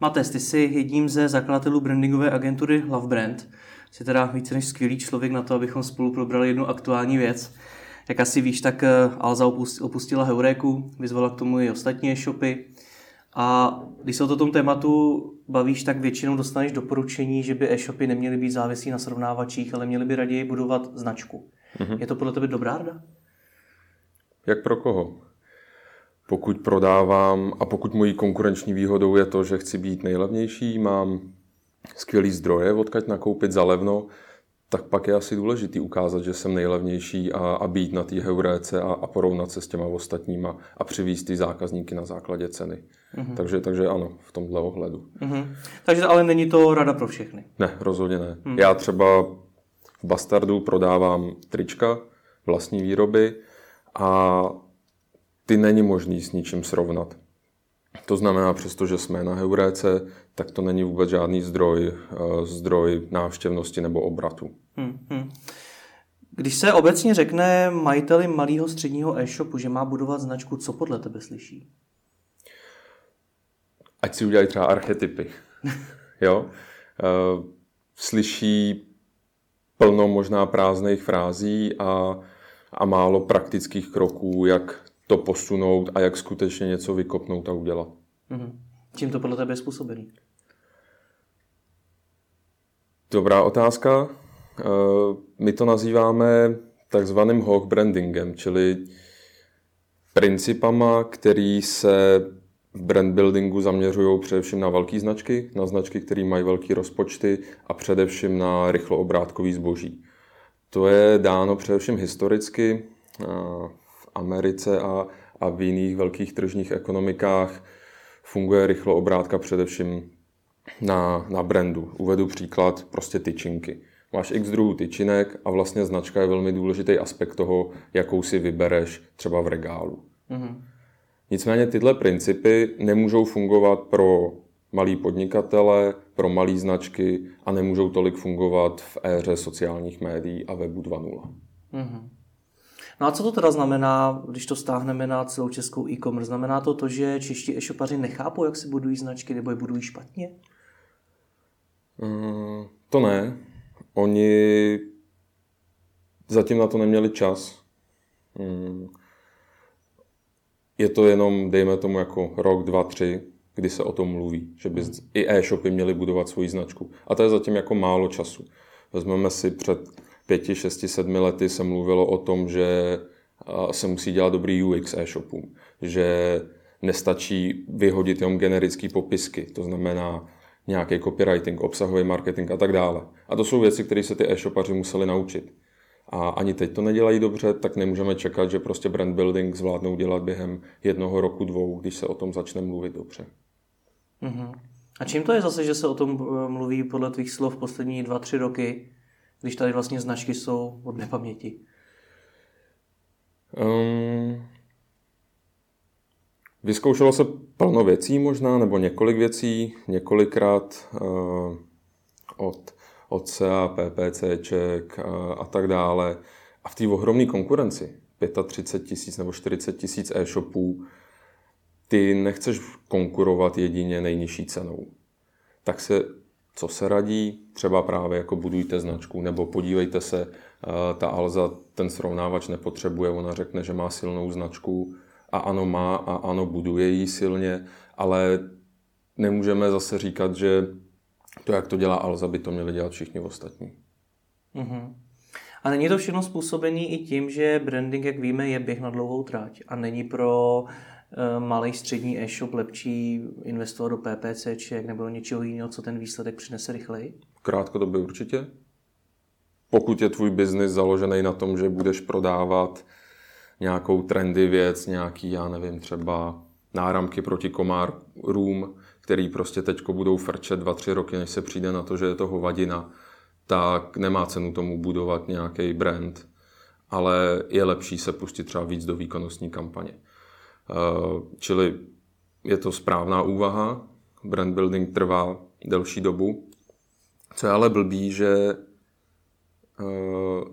Mates, ty jsi jedním ze zakladatelů brandingové agentury Love Brand. Jsi teda více než skvělý člověk na to, abychom spolu probrali jednu aktuální věc. Jak asi víš, tak eh, Alza opustila Heuréku, vyzvala k tomu i ostatní e-shopy. A když se o tom tématu bavíš, tak většinou dostaneš doporučení, že by e-shopy neměly být závislí na srovnávačích, ale měly by raději budovat značku. Mm-hmm. Je to podle tebe dobrá rada? Jak pro koho? Pokud prodávám a pokud mojí konkurenční výhodou je to, že chci být nejlevnější, mám skvělý zdroje, odkaď nakoupit za levno, tak pak je asi důležitý ukázat, že jsem nejlevnější a, a být na té heuréce a, a porovnat se s těma ostatníma a přivízt ty zákazníky na základě ceny. Mm-hmm. Takže, takže ano, v tomhle ohledu. Mm-hmm. Takže ale není to rada pro všechny? Ne, rozhodně ne. Mm. Já třeba v Bastardu prodávám trička vlastní výroby a ty není možný s ničím srovnat. To znamená, přestože jsme na Heuréce, tak to není vůbec žádný zdroj, eh, zdroj návštěvnosti nebo obratu. Hmm, hmm. Když se obecně řekne majiteli malého středního e-shopu, že má budovat značku, co podle tebe slyší? Ať si udělají třeba archetypy. jo? Uh, slyší plno možná prázdných frází a, a málo praktických kroků, jak to posunout a jak skutečně něco vykopnout a udělat. Mm-hmm. Čím to podle tebe je způsobený? Dobrá otázka. Eh, my to nazýváme takzvaným hawk brandingem, čili principama, který se v brand buildingu zaměřují především na velké značky, na značky, které mají velké rozpočty a především na rychloobrátkový zboží. To je dáno především historicky. V Americe a, a v jiných velkých tržních ekonomikách funguje rychloobrátka především na, na brandu. Uvedu příklad prostě tyčinky. Máš x druhů tyčinek a vlastně značka je velmi důležitý aspekt toho, jakou si vybereš třeba v regálu. Mm-hmm. Nicméně tyhle principy nemůžou fungovat pro malý podnikatele, pro malé značky a nemůžou tolik fungovat v éře sociálních médií a webu 2.0. Mm-hmm. No a co to teda znamená, když to stáhneme na celou českou e-commerce? Znamená to to, že čeští e-shopaři nechápou, jak si budují značky, nebo je budují špatně? Mm, to ne. Oni zatím na to neměli čas. Mm. Je to jenom, dejme tomu, jako rok, dva, tři, kdy se o tom mluví, že by i e-shopy měly budovat svoji značku. A to je zatím jako málo času. Vezmeme si před pěti, šesti, sedmi lety se mluvilo o tom, že se musí dělat dobrý UX e-shopům, že nestačí vyhodit jenom generické popisky, to znamená nějaký copywriting, obsahový marketing a tak dále. A to jsou věci, které se ty e-shopaři museli naučit. A ani teď to nedělají dobře, tak nemůžeme čekat, že prostě brand building zvládnou dělat během jednoho roku, dvou, když se o tom začne mluvit dobře. Uh-huh. A čím to je zase, že se o tom eh, mluví podle tvých slov poslední dva, tři roky, když tady vlastně značky jsou od nepaměti? Um, vyzkoušelo se plno věcí možná, nebo několik věcí, několikrát uh, od, od SEA, PPCček a, a tak dále. A v té ohromné konkurenci, 35 tisíc nebo 40 tisíc e-shopů, ty nechceš konkurovat jedině nejnižší cenou. Tak se co se radí, třeba právě jako budujte značku, nebo podívejte se, eh, ta Alza ten srovnávač nepotřebuje, ona řekne, že má silnou značku a ano má a ano buduje ji silně, ale nemůžeme zase říkat, že to, jak to dělá Alza, by to měli dělat všichni ostatní. Mm-hmm. A není to všechno způsobený i tím, že branding, jak víme, je běh na dlouhou tráť a není pro Eh, malý střední e-shop lepší investovat do PPCček nebo do něčeho jiného, co ten výsledek přinese rychleji? Krátkodobě určitě. Pokud je tvůj biznis založený na tom, že budeš prodávat nějakou trendy věc, nějaký, já nevím, třeba náramky proti komárům, který prostě teďko budou frčet dva, tři roky, než se přijde na to, že je to hovadina, tak nemá cenu tomu budovat nějaký brand, ale je lepší se pustit třeba víc do výkonnostní kampaně. Eh, čili je to správná úvaha, brand building trvá delší dobu. Co je ale blbý, že eh,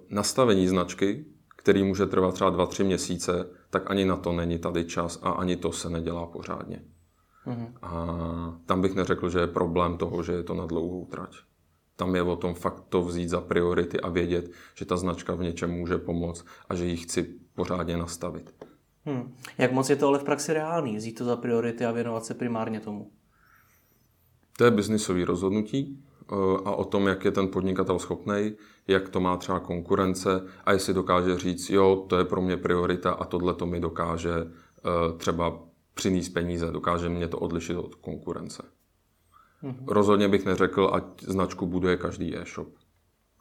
nastavení značky, který může trvat třeba 2-3 měsíce, tak ani na to není tady čas a ani to se nedělá pořádně. Mm-hmm. A tam bych neřekl, že je problém toho, že je to na dlouhou trať. Tam je o tom fakt to vzít za priority a vědět, že ta značka v něčem může pomoct a že ji chci pořádně nastavit. Hmm. Jak moc je to ale v praxi reálný, vzít to za priority a věnovat se primárně tomu? To je biznisový rozhodnutí eh, a o tom, jak je ten podnikatel schopný, jak to má třeba konkurence a jestli dokáže říct, jo, to je pro mě priorita a tohle to mi dokáže eh, třeba přinést peníze, dokáže mě to odlišit od konkurence. Mm-hmm. Rozhodně bych neřekl, ať značku buduje každý e-shop.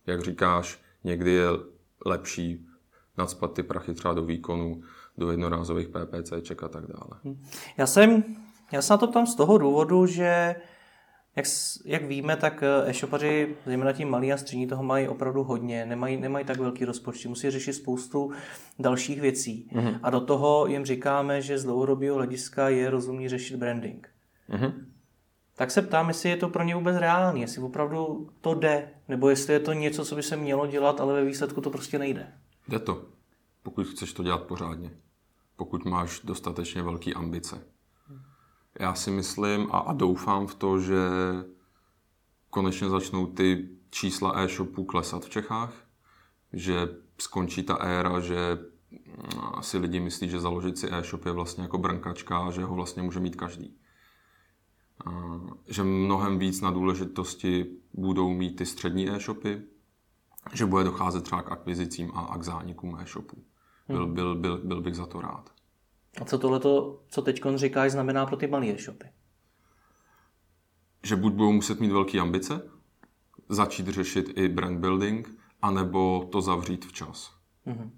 Jak říkáš, někdy je lepší nadspat ty prachy třeba do výkonu, do jednorázových PPCček a tak dále. Mhm. Já jsem, já se na to ptám z toho důvodu, že jak, jak víme, tak eh, e-shopaři, zejména ti malí a střední, toho mají opravdu hodně, nemají, nemají tak velký rozpočty, musí řešit spoustu dalších věcí. Mm-hmm. A do toho jim říkáme, že z dlouhodobého hlediska je rozumný řešit branding. Mm-hmm. Tak se ptám, jestli je to pro ně vůbec reálné, jestli opravdu to jde, nebo jestli je to něco, co by se mělo dělat, ale ve výsledku to prostě nejde. Jde to, pokud chceš to dělat pořádně. Pokud máš dostatečně velké ambice. Já si myslím a, a doufám v to, že konečně začnou ty čísla e-shopů klesat v Čechách, že skončí ta éra, že mm, asi lidi myslí, že založit si e-shop je vlastně jako brnkačka a že ho vlastně může mít každý. A že mnohem víc na důležitosti budou mít ty střední e-shopy, že bude docházet třeba k akvizicím a k zánikům e-shopů. Byl, hmm. byl, byl, byl bych za to rád. A co tohleto, co teď říkáš, znamená pro ty malé e-shopy? Že buď budou muset mít velké ambice, začít řešit i brand building, anebo to zavřít včas. Mm-hmm.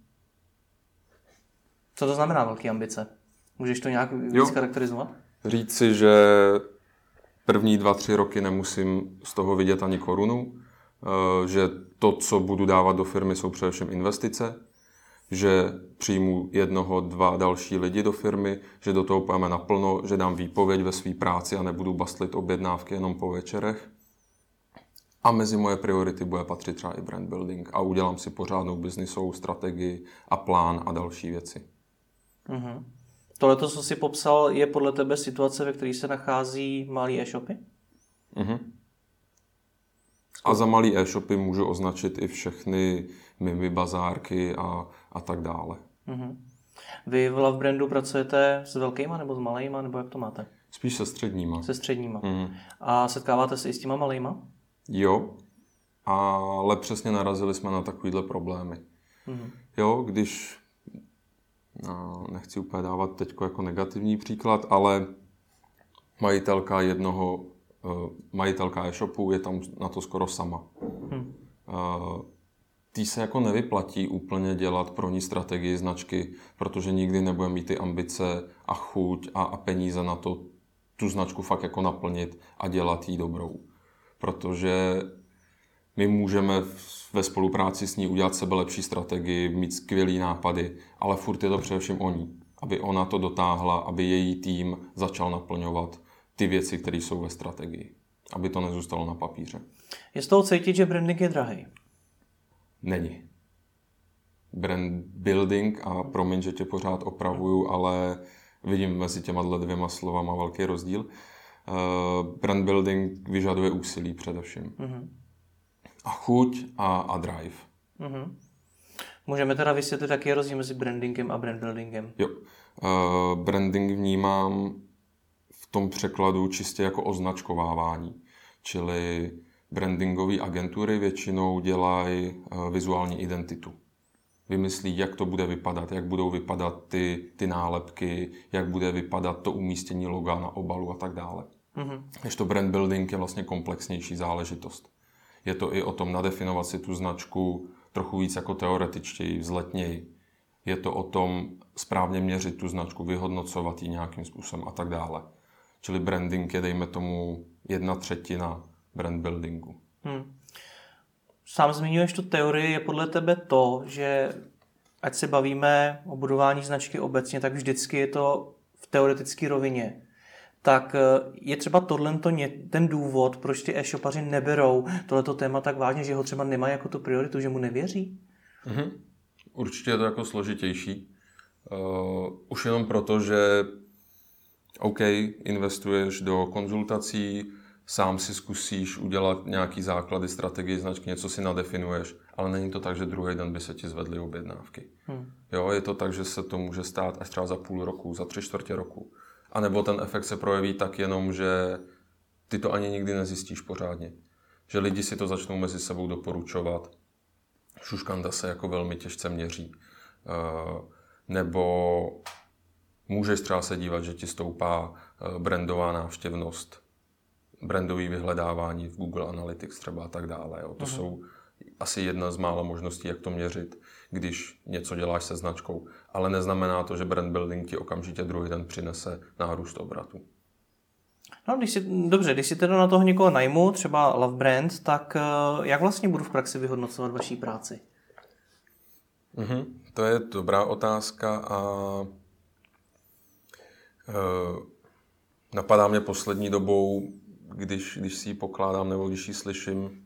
Co to znamená velké ambice? Můžeš to nějak víc charakterizovat? Říct si, že první dva, tři roky nemusím z toho vidět ani korunu, eh, že to, co budu dávat do firmy, jsou především investice, že přijmu jednoho, dva další lidi do firmy, že do toho pojeme naplno, že dám výpověď ve své práci a nebudu bastlit objednávky jenom po večerech. A mezi moje priority bude patřit třeba i brand building a udělám si pořádnou biznisovou strategii a plán a další věci. Mm-hmm. Tohle, co jsi popsal, je podle tebe situace, ve které se nachází malý e-shopy? Mm-hmm. A za malý e-shopy můžu označit i všechny mimi bazárky a, a tak dále. Mm-hmm. Vy v Love Brandu pracujete s velkýma nebo s malejma, nebo jak to máte? Spíš se středníma. Se středníma. Mm-hmm. A setkáváte se i s těma malejma? Jo, ale přesně narazili jsme na takovýhle problémy. Mm-hmm. Jo, když, no, nechci úplně dávat teď jako negativní příklad, ale majitelka jednoho, eh, majitelka e-shopu je tam na to skoro sama. Hmm tý se jako nevyplatí úplně dělat pro ní strategii značky, protože nikdy nebude mít ty ambice a chuť a, a peníze na to tu značku fakt jako naplnit a dělat jí dobrou. Protože my můžeme ve spolupráci s ní udělat sebe lepší strategii, mít skvělý nápady, ale furt je to především o ní. Aby ona to dotáhla, aby její tým začal naplňovat ty věci, které jsou ve strategii. Aby to nezůstalo na papíře. Je z toho cítit, že branding je drahý? Není. Brand building, a promiň, že tě pořád opravuju, ale vidím mezi těma dvěma slovama velký rozdíl. Uh, brand building vyžaduje úsilí především. Mm-hmm. A chuť a, a drive. Mm-hmm. Můžeme teda vysvětlit, jaký je rozdíl mezi brandingem a brand buildingem? Jo. Uh, branding vnímám v tom překladu čistě jako označkovávání. Čili brandingové agentury většinou dělají eh, vizuální identitu. Vymyslí, jak to bude vypadat, jak budou vypadat ty, ty nálepky, jak bude vypadat to umístění loga na obalu a tak dále. Mm-hmm. Když to brand building je vlastně komplexnější záležitost. Je to i o tom nadefinovat si tu značku trochu víc jako teoretičtěji, vzletněji. Je to o tom správně měřit tu značku, vyhodnocovat ji nějakým způsobem a tak dále. Čili branding je, dejme tomu, jedna třetina brand buildingu. Hmm. Sám zmiňuješ tu teorii, je podle tebe to, že ať se bavíme o budování značky obecně, tak vždycky je to v teoretické rovině. Tak eh, je třeba tohle ten důvod, proč ty e-shopaři neberou tohleto téma tak vážně, že ho třeba nemají jako tu prioritu, že mu nevěří? Mm-hmm. Určitě je to jako složitější. Uh, už jenom proto, že OK, investuješ do konzultací, sám si zkusíš udělat nějaký základy, strategii značky, něco si nadefinuješ, ale není to tak, že druhý den by se ti zvedly objednávky. Hmm. Jo, je to tak, že se to může stát až třeba za půl roku, za tři čtvrtě roku. A nebo ten efekt se projeví tak jenom, že ty to ani nikdy nezjistíš pořádně. Že lidi si to začnou mezi sebou doporučovat. Šuškanda se jako velmi těžce měří. Eh, nebo můžeš třeba se dívat, že ti stoupá eh, brandová návštěvnost, brandový vyhledávání v Google Analytics třeba a tak dále. Jo. To uh-huh. jsou asi jedna z mála možností, jak to měřit, když něco děláš se značkou. Ale neznamená to, že brand building ti okamžitě druhý den přinese nárůst obratu. No, když si, dobře, když si teda na toho někoho najmu, třeba Love Brand, tak eh, jak vlastně budu v praxi vyhodnocovat vaší práci? Mm-hmm, to je dobrá otázka a e, napadá mě poslední dobou, když, když si ji pokládám nebo když ji slyším,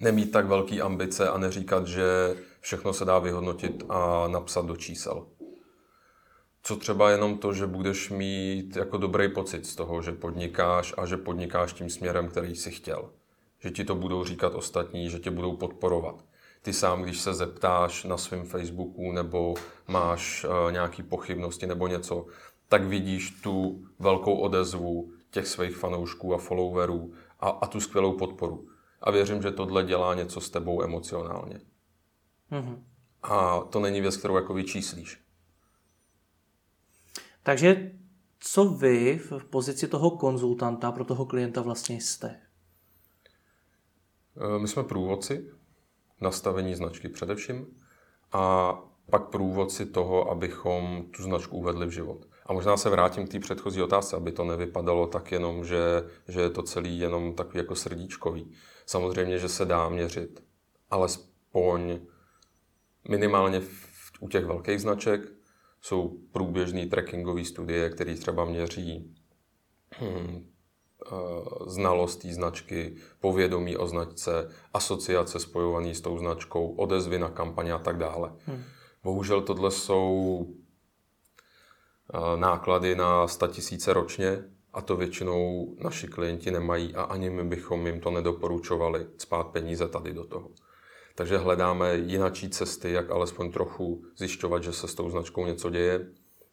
nemít tak velký ambice a neříkat, že všechno se dá vyhodnotit a napsat do čísel. Co třeba jenom to, že budeš mít jako dobrý pocit z toho, že podnikáš a že podnikáš tím směrem, který jsi chtěl. Že ti to budou říkat ostatní, že tě budou podporovat. Ty sám, když se zeptáš na svém Facebooku nebo máš uh, nějaké pochybnosti nebo něco, tak vidíš tu velkou odezvu těch svých fanoušků a followerů a, a tu skvělou podporu. A věřím, že tohle dělá něco s tebou emocionálně. Mm-hmm. A to není věc, kterou jako vyčíslíš. Takže co vy v pozici toho konzultanta pro toho klienta vlastně jste? E, my jsme průvodci, nastavení značky především, a pak průvodci toho, abychom tu značku uvedli v život. A možná se vrátím k té předchozí otázce, aby to nevypadalo tak jenom, že, že je to celý jenom takový jako srdíčkový. Samozřejmě, že se dá měřit, alespoň minimálně v, u těch velkých značek jsou průběžné trackingové studie, které třeba měří hm, znalost té značky, povědomí o značce, asociace spojované s tou značkou, odezvy na kampaně a tak dále. Hmm. Bohužel tohle jsou náklady na 100 tisíce ročně a to většinou naši klienti nemají a ani my bychom jim to nedoporučovali spát peníze tady do toho. Takže hledáme jinačí cesty, jak alespoň trochu zjišťovat, že se s tou značkou něco děje.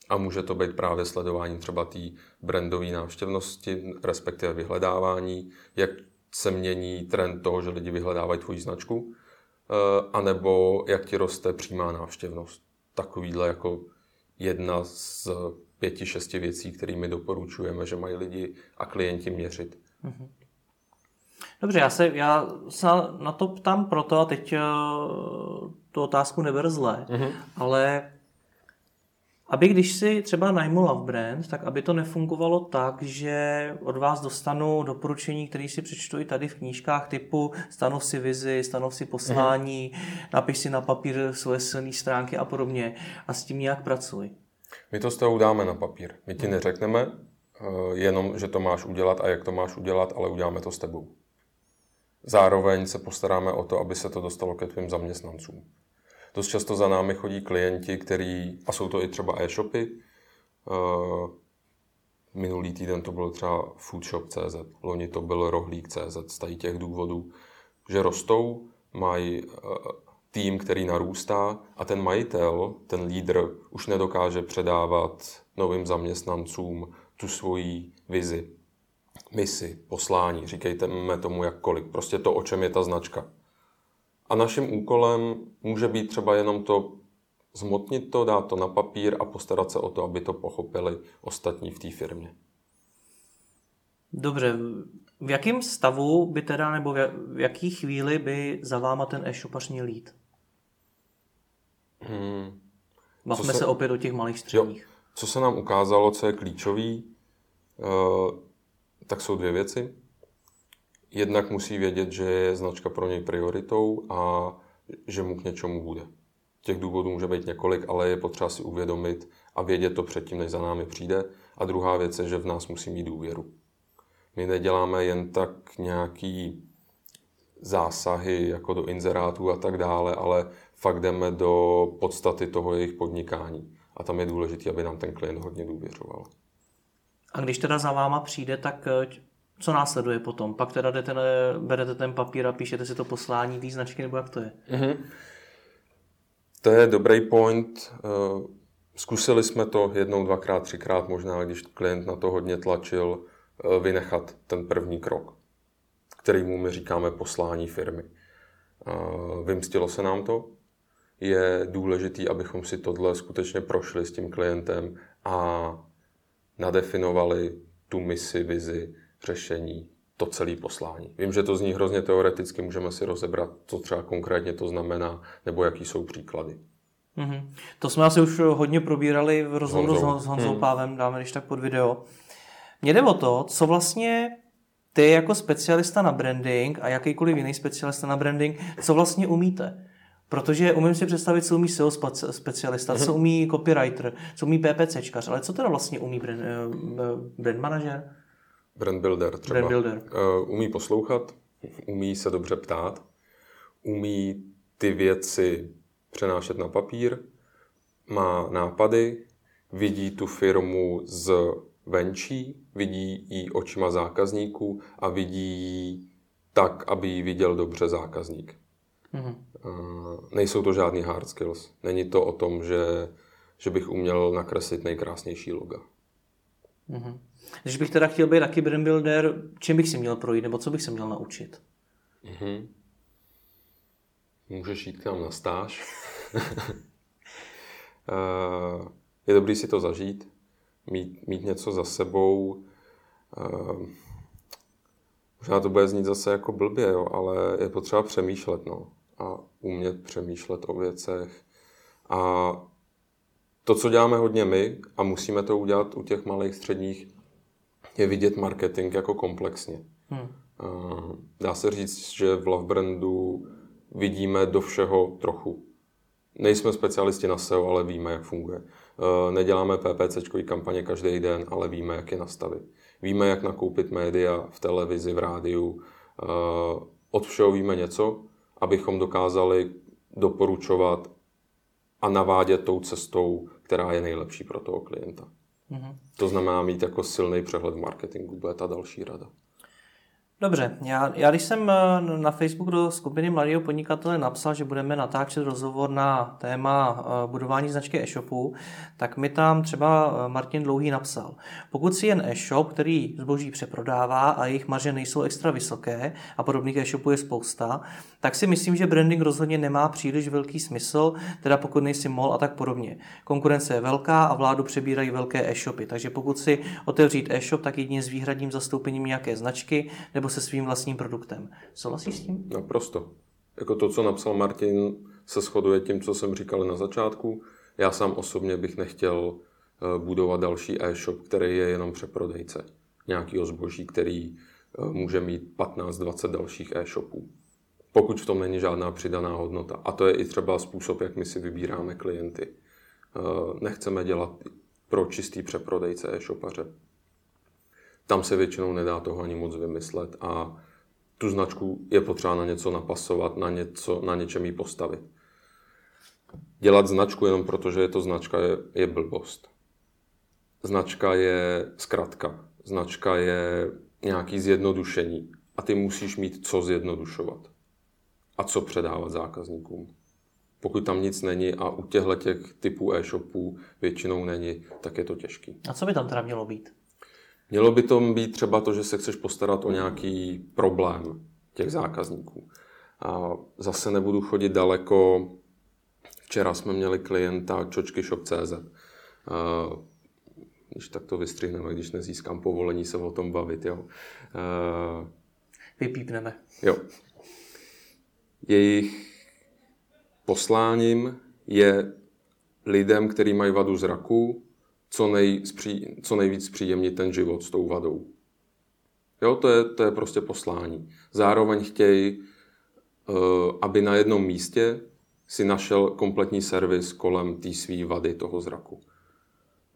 A může to být právě sledování třeba té brandové návštěvnosti, respektive vyhledávání, jak se mění trend toho, že lidi vyhledávají tvoji značku, eh, anebo jak ti roste přímá návštěvnost. Takovýhle jako jedna z pěti, šesti věcí, kterými doporučujeme, že mají lidi a klienti měřit. Mm-hmm. Dobře, já se, já se na to ptám proto, a teď uh, tu otázku neber zle, mm-hmm. ale aby když si třeba najmu Love Brand, tak aby to nefungovalo tak, že od vás dostanu doporučení, které si přečtu i tady v knížkách typu stanov si vizi, stanov si poslání, mm-hmm. napiš si na papír svoje silné stránky a podobně a s tím nějak pracuj. My to s tebou dáme na papír. My ti neřekneme uh, jenom, že to máš udělat a jak to máš udělat, ale uděláme to s tebou. Zároveň se postaráme o to, aby se to dostalo ke tvým zaměstnancům. Dost často za námi chodí klienti, který, a jsou to i třeba e-shopy, uh, minulý týden to byl třeba foodshop.cz, loni to byl rohlík.cz z těch důvodů, že rostou, mají uh, tým, který narůstá a ten majitel, ten lídr už nedokáže předávat novým zaměstnancům tu svoji vizi, misi, poslání, říkejte tomu jakkoliv, prostě to, o čem je ta značka. A naším úkolem může být třeba jenom to zmotnit to, dát to na papír a postarat se o to, aby to pochopili ostatní v té firmě. Dobře, v jakém stavu by teda, nebo v jaký chvíli by za váma ten e-shopař měl jít? Hmm. Bavme se, se opět o těch malých středních. Jo, co se nám ukázalo, co je klíčový, uh, tak jsou dvě věci. Jednak musí vědět, že je značka pro něj prioritou a že mu k něčemu bude. Těch důvodů může být několik, ale je potřeba si uvědomit a vědět to předtím, než za námi přijde. A druhá věc je, že v nás musí mít důvěru. My neděláme jen tak nějaký zásahy jako do inzerátů a tak dále, ale fakt jdeme do podstaty toho jejich podnikání. A tam je důležité, aby nám ten klient hodně důvěřoval. A když teda za váma přijde, tak eh, co následuje potom? Pak teda jdete, berete ten papír a píšete si to poslání té značky, nebo jak to je? Mm-hmm. To je dobrý point. Eh, zkusili jsme to jednou, dvakrát, třikrát, možná když klient na to hodně tlačil, eh, vynechat ten první krok, kterýmu my říkáme poslání firmy. Vymstilo se nám to. Je důležité, abychom si tohle skutečně prošli s tím klientem a nadefinovali tu misi, vizi, řešení, to celé poslání. Vím, že to zní hrozně teoreticky, můžeme si rozebrat, co třeba konkrétně to znamená, nebo jaký jsou příklady. Mm-hmm. To jsme asi už hodně probírali v rozhovoru Honzou. s Honzou mm. Pávem, dáme když tak pod video. Mně jde o to, co vlastně ty jako specialista na branding a jakýkoliv jiný specialista na branding, co vlastně umíte. Protože umím si představit, co umí SEO specialista, co mhm. umí copywriter, co umí PPCčkař, ale co teda vlastně umí brand, eh, brand manager? Brand builder třeba. Brand builder. Uh, umí poslouchat, umí se dobře ptát, umí ty věci přenášet na papír, má nápady, vidí tu firmu z venčí, vidí ji očima zákazníků a vidí ji tak, aby ji viděl dobře zákazník. Mm-hmm. Uh, nejsou to žádný hard skills. Není to o tom, že, že bych uměl nakreslit nejkrásnější loga. Mm-hmm. Když bych teda chtěl být taky brand builder, čím bych si měl projít, nebo co bych se měl naučit? Mm-hmm. Můžeš jít k nám na stáž. uh, je dobrý si to zažít, mít, mít něco za sebou. Uh, možná to bude znít zase jako blbě, jo, ale je potřeba přemýšlet. No a umět přemýšlet o věcech. A to, co děláme hodně my, a musíme to udělat u těch malých středních, je vidět marketing jako komplexně. Hmm. Dá se říct, že v Love Brandu vidíme do všeho trochu. Nejsme specialisti na SEO, ale víme, jak funguje. Neděláme PPC kampaně každý den, ale víme, jak je nastavit. Víme, jak nakoupit média v televizi, v rádiu. Od všeho víme něco abychom dokázali doporučovat a navádět tou cestou, která je nejlepší pro toho klienta. Mm-hmm. To znamená mít jako silný přehled v marketingu, bude ta další rada. Dobře, já, já když jsem eh, na Facebook do skupiny Mladého podnikatele napsal, že budeme natáčet rozhovor na téma eh, budování značky e-shopu, tak mi tam třeba eh, Martin Dlouhý napsal. Pokud si jen e-shop, který zboží přeprodává a jejich marže nejsou extra vysoké a podobných e-shopů je spousta, tak si myslím, že branding rozhodně nemá příliš velký smysl, teda pokud nejsi mol a tak podobně. Konkurence je velká a vládu přebírají velké e-shopy, takže pokud si otevřít e-shop, tak jedině s výhradním zastoupením nějaké značky nebo se svým vlastním produktem. Souhlasíš s tím? Naprosto. Jako to, co napsal Martin, se shoduje tím, co jsem říkal na začátku. Já sám osobně bych nechtěl eh, budovat další e-shop, který je jenom přeprodejce nějakého zboží, který eh, může mít 15-20 dalších e-shopů. Pokud v tom není žádná přidaná hodnota. A to je i třeba způsob, jak my si vybíráme klienty. Eh, nechceme dělat pro čistý přeprodejce e-shopaře tam se většinou nedá toho ani moc vymyslet a tu značku je potřeba na něco napasovat, na, něco, na něčem ji postavit. Dělat značku jenom proto, že je to značka, je, je blbost. Značka je zkratka. Značka je nějaký zjednodušení. A ty musíš mít co zjednodušovat. A co předávat zákazníkům. Pokud tam nic není a u těchto těch typů e-shopů většinou není, tak je to těžký. A co by tam teda mělo být? Mělo by to být třeba to, že se chceš postarat o nějaký problém těch zákazníků. A zase nebudu chodit daleko. Včera jsme měli klienta čočkyshop.cz. Když tak to vystřihneme, když nezískám povolení se o tom bavit. Jo. Vypípneme. Jo. Jejich posláním je lidem, kteří mají vadu zraku, co, nej, co nejvíc příjemnit ten život s tou vadou. Jo, to je, to je prostě poslání. Zároveň chtějí, uh, aby na jednom místě si našel kompletní servis kolem té své vady toho zraku.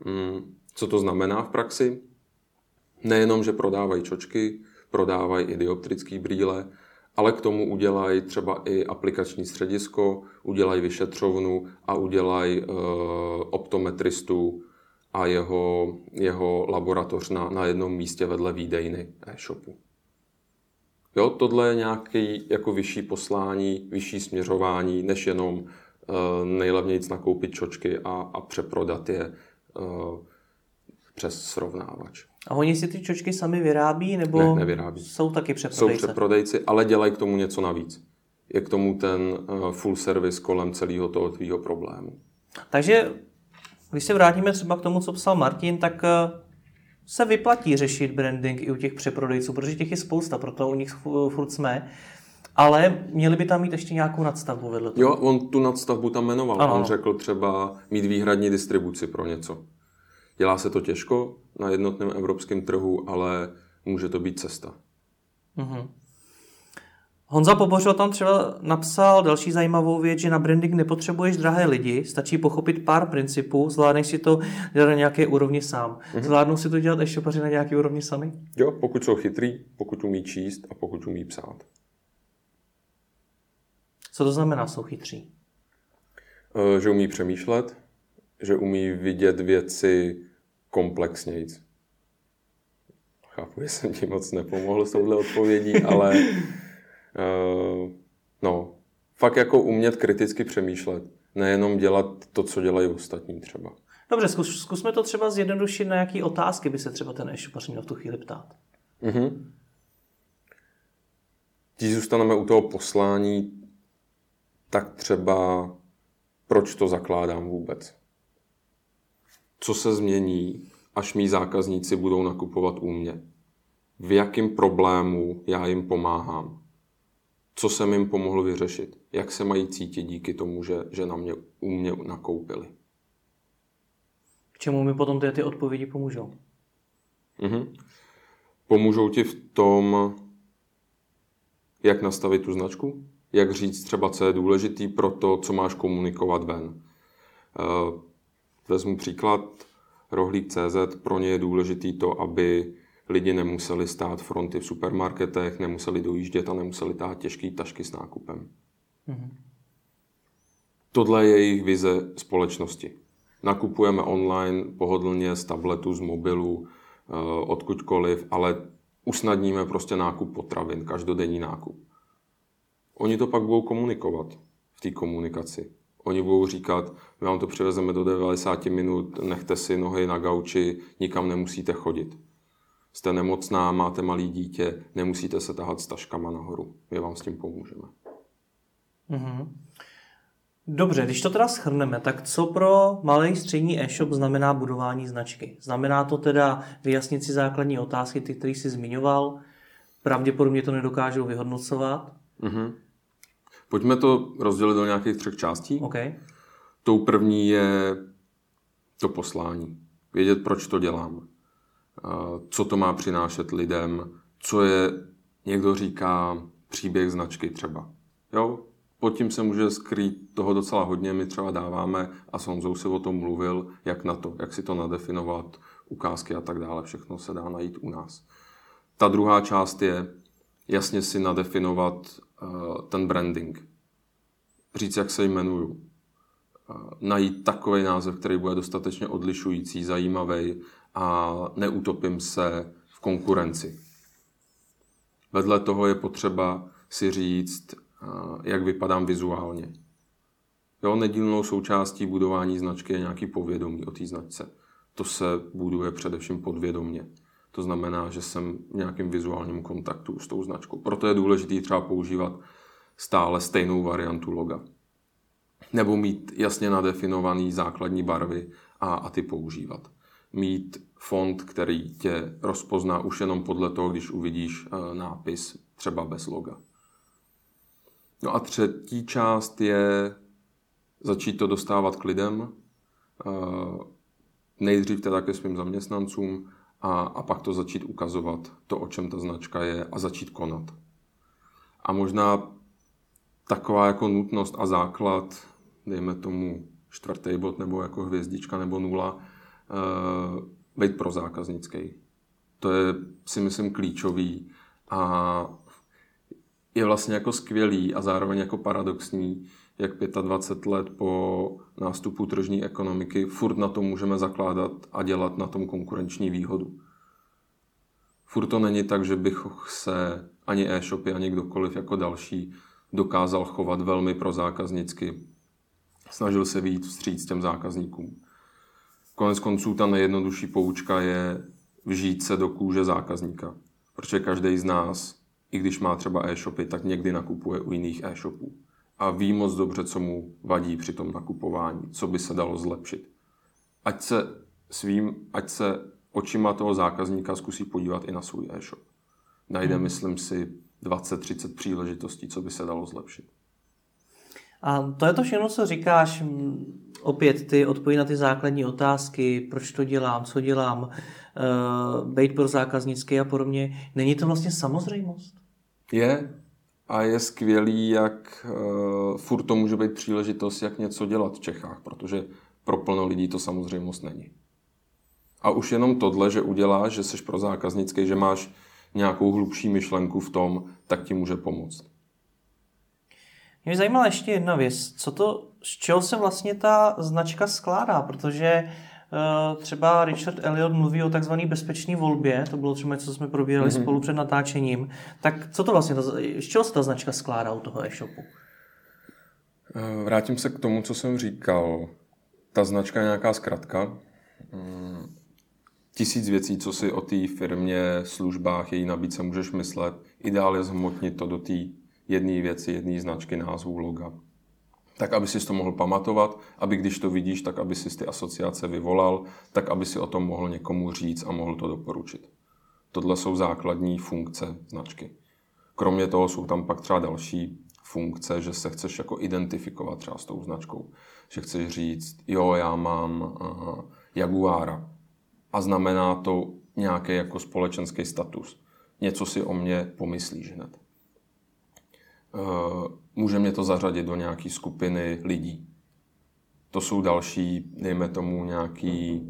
Hmm, co to znamená v praxi? Nejenom, že prodávají čočky, prodávají i dioptrické brýle, ale k tomu udělají třeba i aplikační středisko, udělají vyšetřovnu a udělají uh, optometristu, a jeho, jeho laboratoř na, na jednom místě vedle výdejny e-shopu. Jo, tohle je nějaký jako vyšší poslání, vyšší směřování, než jenom uh, nejlevněji nakoupit čočky a, a přeprodat je uh, přes srovnávač. A oni si ty čočky sami vyrábí, nebo ne, nevyrábí. jsou taky přeprodejci? Jsou přeprodejci, ale dělají k tomu něco navíc. Je k tomu ten uh, full service kolem celého toho tvýho problému. Takže když se vrátíme třeba k tomu, co psal Martin, tak se vyplatí řešit branding i u těch přeprodejců, protože těch je spousta, proto u nich furt jsme. Ale měli by tam mít ještě nějakou nadstavbu vedle toho. Jo, on tu nadstavbu tam jmenoval. Ano. On řekl třeba mít výhradní distribuci pro něco. Dělá se to těžko na jednotném evropském trhu, ale může to být cesta. Mhm. Honza Pobořil tam třeba napsal další zajímavou věc, že na branding nepotřebuješ drahé lidi, stačí pochopit pár principů, zvládneš si to dělat na nějaké úrovni sám. Mm-hmm. Zvládnou si to dělat ještě na nějaké úrovni sami? Jo, pokud jsou chytrý, pokud umí číst a pokud umí psát. Co to znamená, jsou chytří? E, že umí přemýšlet, že umí vidět věci komplexněji. Chápu, že jsem ti moc nepomohl s touhle odpovědí, ale no, fakt jako umět kriticky přemýšlet. Nejenom dělat to, co dělají ostatní třeba. Dobře, zkus, zkusme to třeba zjednodušit, na jaký otázky by se třeba ten e-shopař měl v tu chvíli ptát. Mhm. Když zůstaneme u toho poslání, tak třeba proč to zakládám vůbec? Co se změní, až mý zákazníci budou nakupovat u mě? V jakém problému já jim pomáhám? Co jsem jim pomohl vyřešit, jak se mají cítit díky tomu, že, že na mě, u mě nakoupili. K čemu mi potom ty, ty odpovědi pomůžou? Mhm. Pomůžou ti v tom, jak nastavit tu značku, jak říct třeba, co je důležitý pro to, co máš komunikovat ven. Eh, vezmu příklad, rohlík.cz, pro ně je důležitý to, aby lidi nemuseli stát fronty v supermarketech, nemuseli dojíždět a nemuseli táhat těžké tašky s nákupem. Mm-hmm. Tohle je jejich vize společnosti. Nakupujeme online, pohodlně, z tabletu, z mobilu, eh, odkudkoliv, ale usnadníme prostě nákup potravin, každodenní nákup. Oni to pak budou komunikovat v té komunikaci. Oni budou říkat, my vám to přivezeme do 90 minut, nechte si nohy na gauči, nikam nemusíte chodit jste nemocná, máte malý dítě, nemusíte se tahat s taškama nahoru. My vám s tím pomůžeme. Mm-hmm. Dobře, když to teda schrneme, tak co pro malý střední e-shop znamená budování značky? Znamená to teda vyjasnit si základní otázky, ty, které jsi zmiňoval? Pravděpodobně to nedokážou vyhodnocovat? Mm-hmm. Pojďme to rozdělit do nějakých třech částí. Okay. Tou první je to poslání. Vědět, proč to dělám co to má přinášet lidem, co je, někdo říká, příběh značky třeba. Jo? Pod tím se může skrýt toho docela hodně, my třeba dáváme, a Sonzou si o tom mluvil, jak na to, jak si to nadefinovat, ukázky a tak dále, všechno se dá najít u nás. Ta druhá část je jasně si nadefinovat uh, ten branding. Říct, jak se jmenuju. Uh, najít takový název, který bude dostatečně odlišující, zajímavý, a neutopím se v konkurenci. Vedle toho je potřeba si říct, jak vypadám vizuálně. Jo, nedílnou součástí budování značky je nějaký povědomí o té značce. To se buduje především podvědomně. To znamená, že jsem v nějakém vizuálním kontaktu s tou značkou. Proto je důležité třeba používat stále stejnou variantu loga. Nebo mít jasně nadefinované základní barvy a, a ty používat mít font, který tě rozpozná už jenom podle toho, když uvidíš eh, nápis třeba bez loga. No a třetí část je začít to dostávat k lidem, eh, nejdřív teda ke svým zaměstnancům a, a pak to začít ukazovat, to, o čem ta značka je a začít konat. A možná taková jako nutnost a základ, dejme tomu čtvrtý bod nebo jako hvězdička nebo nula, uh, být pro zákaznický. To je si myslím klíčový a je vlastně jako skvělý a zároveň jako paradoxní, jak 25 let po nástupu tržní ekonomiky furt na tom můžeme zakládat a dělat na tom konkurenční výhodu. Furt to není tak, že bych se ani e-shopy, ani kdokoliv jako další dokázal chovat velmi prozákaznicky. Snažil se víc vstříc těm zákazníkům. Konec konců ta nejjednodušší poučka je vžít se do kůže zákazníka. Protože každý z nás, i když má třeba e-shopy, tak někdy nakupuje u jiných e-shopů. A ví moc dobře, co mu vadí při tom nakupování, co by se dalo zlepšit. Ať se svým, ať se očima toho zákazníka zkusí podívat i na svůj e-shop. Najde, hmm. myslím si, 20-30 příležitostí, co by se dalo zlepšit. A to je to všechno, co říkáš. Opět ty odpovědi na ty základní otázky, proč to dělám, co dělám, uh, být pro zákaznický a podobně. Není to vlastně samozřejmost? Je. A je skvělý, jak uh, furt to může být příležitost, jak něco dělat v Čechách, protože pro plno lidí to samozřejmost není. A už jenom tohle, že uděláš, že jsi pro zákaznický, že máš nějakou hlubší myšlenku v tom, tak ti může pomoct. Mě zajímala ještě jedna věc. Co to, z čeho se vlastně ta značka skládá? Protože uh, třeba Richard Elliot mluví o takzvané bezpečné volbě, to bylo třeba co jsme probírali mm-hmm. spolu před natáčením. Tak co to vlastně, z čeho se ta značka skládá u toho e-shopu? Eh, vrátím se k tomu, co jsem říkal. Ta značka je nějaká zkratka. Mm, tisíc věcí, co si o té firmě, službách, její nabídce můžeš myslet. Ideál je zhmotnit to do té jedné věci, jedné značky, názvu, loga. Tak, aby si to mohl pamatovat, aby když to vidíš, tak aby si ty asociace vyvolal, tak aby si o tom mohl někomu říct a mohl to doporučit. Tohle jsou základní funkce značky. Kromě toho jsou tam pak třeba další funkce, že se chceš jako identifikovat třeba s tou značkou. Že chceš říct, jo, já mám uh, Jaguára, a znamená to nějaký jako společenský status. Něco si o mě pomyslíš hned. Eh, může mě to zařadit do nějaké skupiny lidí. To jsou další, dejme tomu, nějaký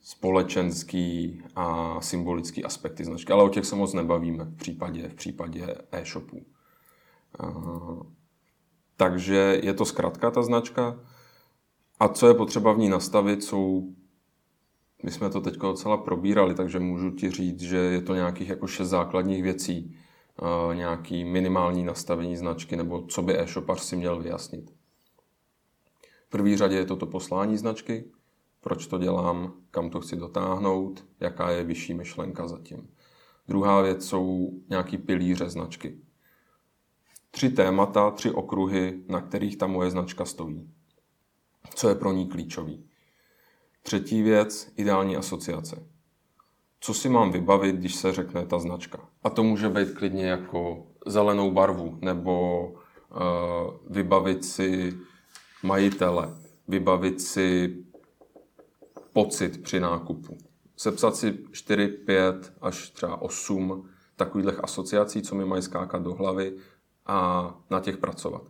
společenský a symbolický aspekty značky, ale o těch se moc nebavíme v případě, v případě e-shopů. Takže je to zkrátka ta značka. A co je potřeba v ní nastavit, jsou my jsme to teď docela probírali, takže můžu ti říct, že je to nějakých jako šest základních věcí, nějaký minimální nastavení značky, nebo co by e-shopař si měl vyjasnit. V první řadě je to to poslání značky, proč to dělám, kam to chci dotáhnout, jaká je vyšší myšlenka zatím. Druhá věc jsou nějaký pilíře značky. Tři témata, tři okruhy, na kterých ta moje značka stojí co je pro ní klíčový. Třetí věc, ideální asociace. Co si mám vybavit, když se řekne ta značka? A to může být klidně jako zelenou barvu, nebo uh, vybavit si majitele, vybavit si pocit při nákupu. Sepsat si 4, 5 až třeba 8 takových asociací, co mi mají skákat do hlavy a na těch pracovat.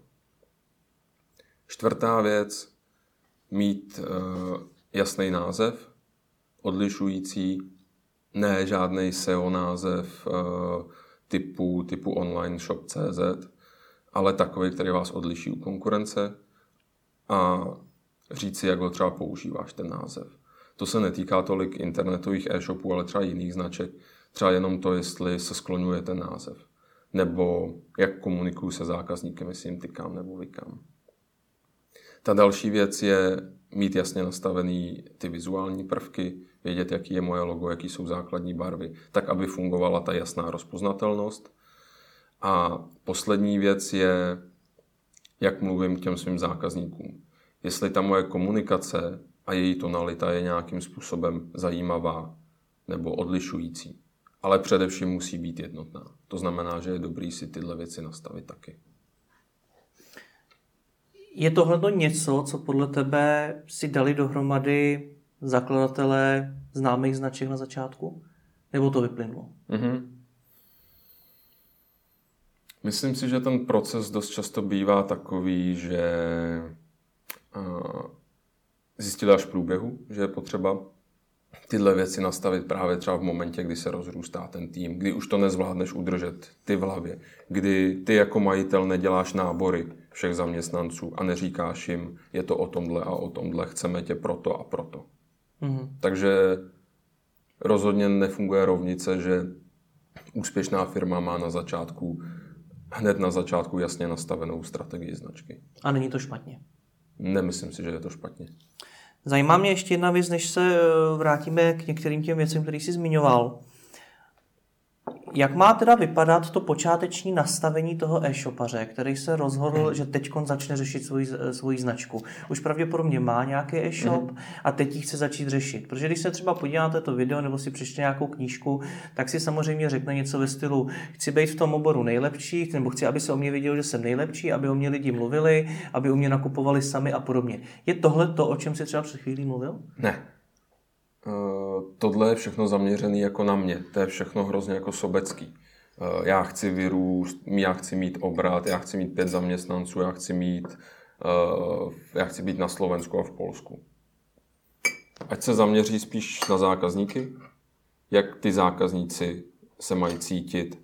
Čtvrtá věc, mít uh, jasný název, odlišující, ne žádný SEO název uh, typu, typu online shop.cz, ale takový, který vás odliší u konkurence a říct si, jak ho třeba používáš, ten název. To se netýká tolik internetových e-shopů, ale třeba jiných značek. Třeba jenom to, jestli se skloňuje ten název. Nebo jak komunikuju se zákazníkem, jestli jim tykám nebo vykám. Ta další věc je mít jasně nastavený ty vizuální prvky, vědět, jaký je moje logo, jaký jsou základní barvy, tak, aby fungovala ta jasná rozpoznatelnost. A poslední věc je, jak mluvím k těm svým zákazníkům. Jestli ta moje komunikace a její tonalita je nějakým způsobem zajímavá nebo odlišující. Ale především musí být jednotná. To znamená, že je dobrý si tyhle věci nastavit taky. Je tohle něco, co podle tebe si dali dohromady zakladatelé známých značek na začátku? Nebo to vyplynulo? Mm-hmm. Myslím si, že ten proces dost často bývá takový, že zjistili až v průběhu, že je potřeba tyhle věci nastavit právě třeba v momentě, kdy se rozrůstá ten tým, kdy už to nezvládneš udržet ty v hlavě, kdy ty jako majitel neděláš nábory všech zaměstnanců a neříkáš jim, je to o tomhle a o tomhle, chceme tě proto a proto. Mm-hmm. Takže rozhodně nefunguje rovnice, že úspěšná firma má na začátku, hned na začátku jasně nastavenou strategii značky. A není to špatně? Nemyslím si, že je to špatně. Zajímá mě ještě jedna věc, než se eh, vrátíme k některým těm věcem, který jsi zmiňoval. Jak má teda vypadat to počáteční nastavení toho e-shopaře, který se rozhodl, mm. že teď začne řešit svoji, svoji značku? Už pravděpodobně má nějaký e-shop mm. a teď ji chce začít řešit. Protože když se třeba podíváte to video nebo si přečte nějakou knížku, tak si samozřejmě řekne něco ve stylu chci být v tom oboru nejlepší, nebo chci, aby se o mě vidělo, že jsem nejlepší, aby o mě lidi mluvili, aby o mě nakupovali sami a podobně. Je tohle to, o čem si třeba před chvílí mluvil? Ne. Eh, tohle je všechno zaměřené jako na mě. To je všechno hrozně jako sobecký. Eh, já chci vyrůst, já chci mít obrat, já chci mít pět zaměstnanců, já chci mít, eh, já chci být na Slovensku a v Polsku. Ať se zaměří spíš na zákazníky, jak ty zákazníci se mají cítit,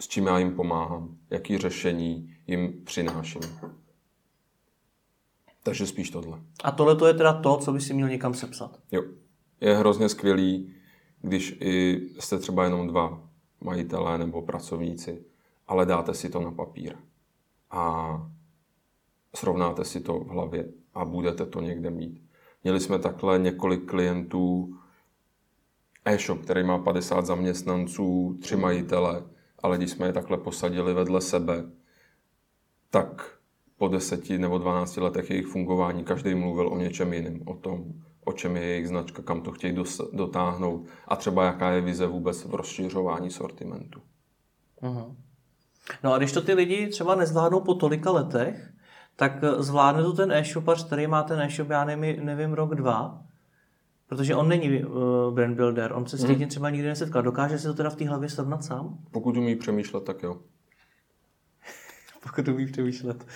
s čím já jim pomáhám, jaký řešení jim přináším. Takže spíš tohle. A tohle to je teda to, co by si měl někam sepsat. Jo. Je hrozně skvělý, když i jste třeba jenom dva majitelé nebo pracovníci, ale dáte si to na papír a srovnáte si to v hlavě a budete to někde mít. Měli jsme takhle několik klientů, e-shop, který má 50 zaměstnanců, tři majitele, ale když jsme je takhle posadili vedle sebe, tak po deseti nebo 12 letech jejich fungování každý mluvil o něčem jiném, o tom, o čem je jejich značka, kam to chtějí dotáhnout a třeba jaká je vize vůbec v rozšiřování sortimentu. Uh-huh. No a když to ty lidi třeba nezvládnou po tolika letech, tak eh, zvládne to ten e-shopař, který má ten e-shop, já nevím, nevím rok, dva, protože on není uh, brand builder, on se s tím hmm. třeba nikdy nesetkal. Dokáže si to teda v té hlavě srovnat sám? Pokud umí přemýšlet, tak jo pokud umí přemýšlet.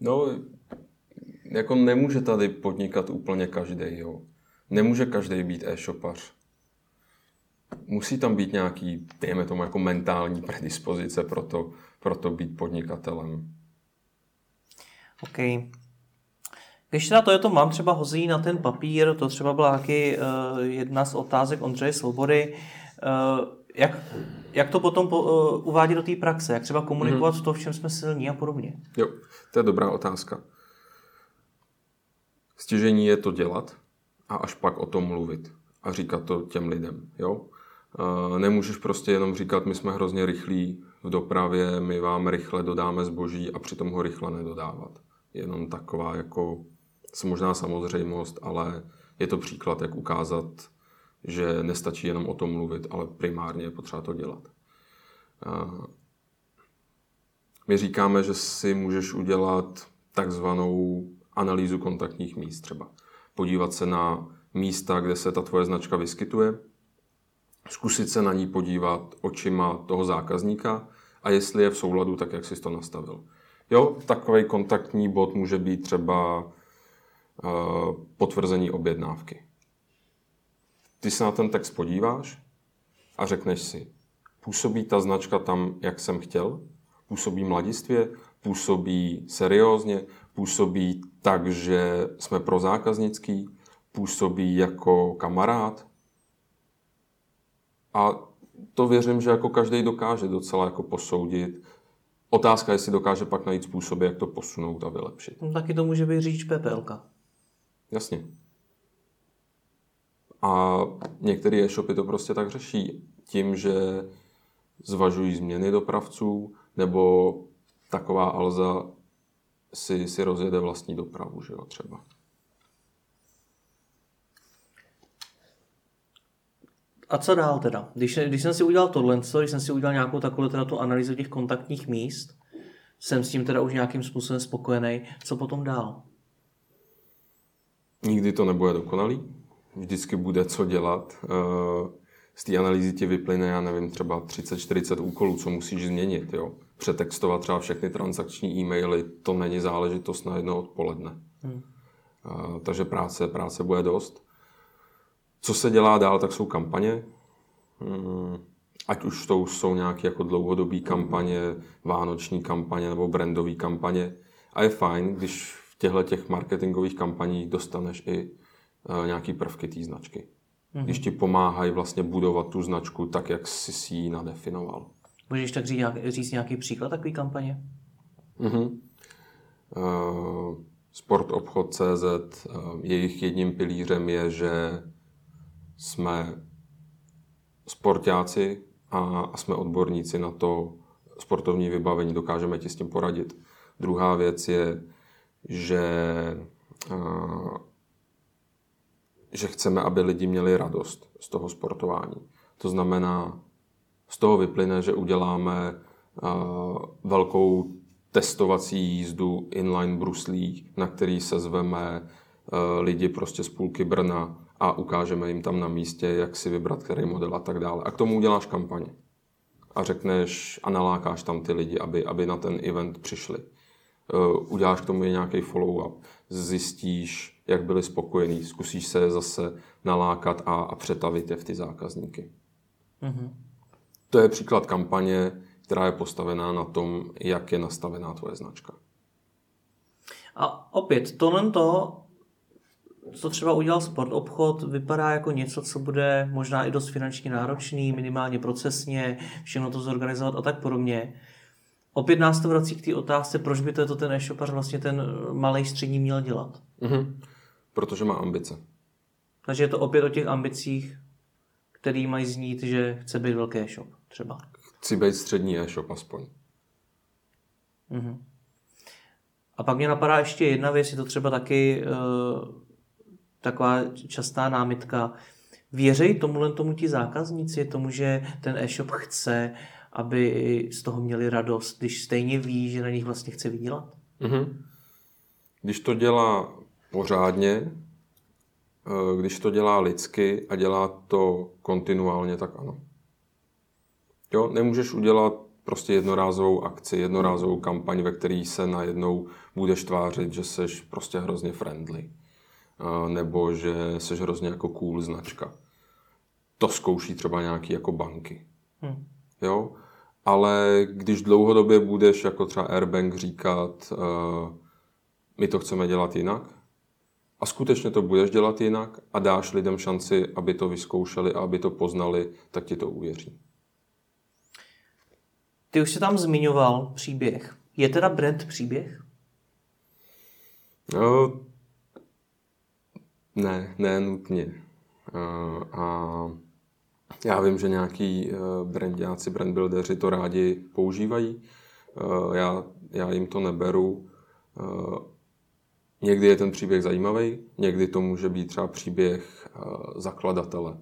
no, jako nemůže tady podnikat úplně každý, jo. Nemůže každý být e-shopař. Musí tam být nějaký, dejme tomu, jako mentální predispozice pro to, pro to být podnikatelem. OK. Když na to je to mám třeba hozí na ten papír, to třeba byla taky uh, jedna z otázek Ondřeje Svobody, uh, jak jak to potom po, uh, uvádí do té praxe? Jak třeba komunikovat hmm. to, v čem jsme silní a podobně? Jo, to je dobrá otázka. Stěžení je to dělat a až pak o tom mluvit a říkat to těm lidem. Jo? Uh, nemůžeš prostě jenom říkat, my jsme hrozně rychlí v dopravě, my vám rychle dodáme zboží a přitom ho rychle nedodávat. Jenom taková jako možná samozřejmost, ale je to příklad, jak ukázat že nestačí jenom o tom mluvit, ale primárně je potřeba to dělat. My říkáme, že si můžeš udělat takzvanou analýzu kontaktních míst třeba. Podívat se na místa, kde se ta tvoje značka vyskytuje, zkusit se na ní podívat očima toho zákazníka a jestli je v souladu, tak jak jsi to nastavil. Jo, takový kontaktní bod může být třeba potvrzení objednávky. Ty se na ten text podíváš a řekneš si, působí ta značka tam, jak jsem chtěl, působí mladistvě, působí seriózně, působí tak, že jsme pro zákaznický, působí jako kamarád. A to věřím, že jako každý dokáže docela jako posoudit. Otázka, jestli dokáže pak najít způsoby, jak to posunout a vylepšit. No, taky to může být říč PPLK. Jasně. A některé e-shopy to prostě tak řeší tím, že zvažují změny dopravců, nebo taková Alza si, si rozjede vlastní dopravu, že jo, třeba. A co dál teda? Když, když jsem si udělal tohle, když jsem si udělal nějakou takovou teda tu analýzu těch kontaktních míst, jsem s tím teda už nějakým způsobem spokojený. Co potom dál? Nikdy to nebude dokonalý vždycky bude co dělat. Eh, z té analýzy ti vyplyne, já nevím, třeba 30-40 úkolů, co musíš změnit. Jo? Přetextovat třeba všechny transakční e-maily, to není záležitost na jedno odpoledne. Hmm. takže práce, práce bude dost. Co se dělá dál, tak jsou kampaně. Hmm, ať už to jsou nějaké jako dlouhodobé kampaně, vánoční kampaně nebo brandové kampaně. A je fajn, když v těchto těch marketingových kampaních dostaneš i nějaký prvky té značky. Mm-hmm. Když ti pomáhají vlastně budovat tu značku tak, jak jsi si ji nadefinoval. Můžeš tak říct, říct nějaký příklad takové kampaně? Mm-hmm. Uh, sportobchod.cz, uh, jejich jedním pilířem je, že jsme sportáci a, a jsme odborníci na to sportovní vybavení, dokážeme ti s tím poradit. Druhá věc je, že, uh, že chceme, aby lidi měli radost z toho sportování. To znamená, z toho vyplyne, že uděláme uh, velkou testovací jízdu inline bruslí, na který se zveme uh, lidi prostě z půlky Brna a ukážeme jim tam na místě, jak si vybrat který model a tak dále. A k tomu uděláš kampaně. A řekneš a nalákáš tam ty lidi, aby, aby na ten event přišli. Uh, uděláš k tomu nějaký follow-up. Zjistíš, jak byli spokojení. Zkusíš se zase nalákat a, a přetavit je v ty zákazníky. Mm-hmm. To je příklad kampaně, která je postavená na tom, jak je nastavená tvoje značka. A opět, tohle to, co třeba udělal sport obchod, vypadá jako něco, co bude možná i dost finančně náročný, minimálně procesně, všechno to zorganizovat a tak podobně. Opět nás to vrací k té otázce, proč by to ten e-shopař vlastně ten malý střední měl dělat. Mm-hmm. Protože má ambice. Takže je to opět o těch ambicích, který mají znít, že chce být velký e-shop třeba. Chci být střední e-shop aspoň. Mm-hmm. A pak mě napadá ještě jedna věc, je to třeba taky uh, taková častá námitka. Věřej tomuhle tomu ti zákazníci, tomu, že ten e-shop chce, aby z toho měli radost, když stejně ví, že na nich vlastně chce vydělat? Mm-hmm. Když to dělá pořádně, eh, když to dělá lidsky a dělá to kontinuálně, tak ano. Jo, nemůžeš udělat prostě jednorázovou akci, jednorázovou kampaň, ve které se najednou budeš tvářit, že seš prostě hrozně friendly. Nebo že seš hrozně jako cool značka. To zkouší třeba nějaký jako banky. Hmm. Jo? Ale když dlouhodobě budeš jako třeba Airbank říkat, uh, my to chceme dělat jinak, a skutečně to budeš dělat jinak a dáš lidem šanci, aby to vyzkoušeli a aby to poznali, tak ti to uvěří. Ty už jsi tam zmiňoval příběh. Je teda brand příběh? No, ne, ne nutně. A já vím, že nějaký e, brandáci, brandbuildeři to rádi používají. E, já, já jim to neberu. Někdy je ten příběh zajímavý, někdy to může být třeba příběh zakladatele.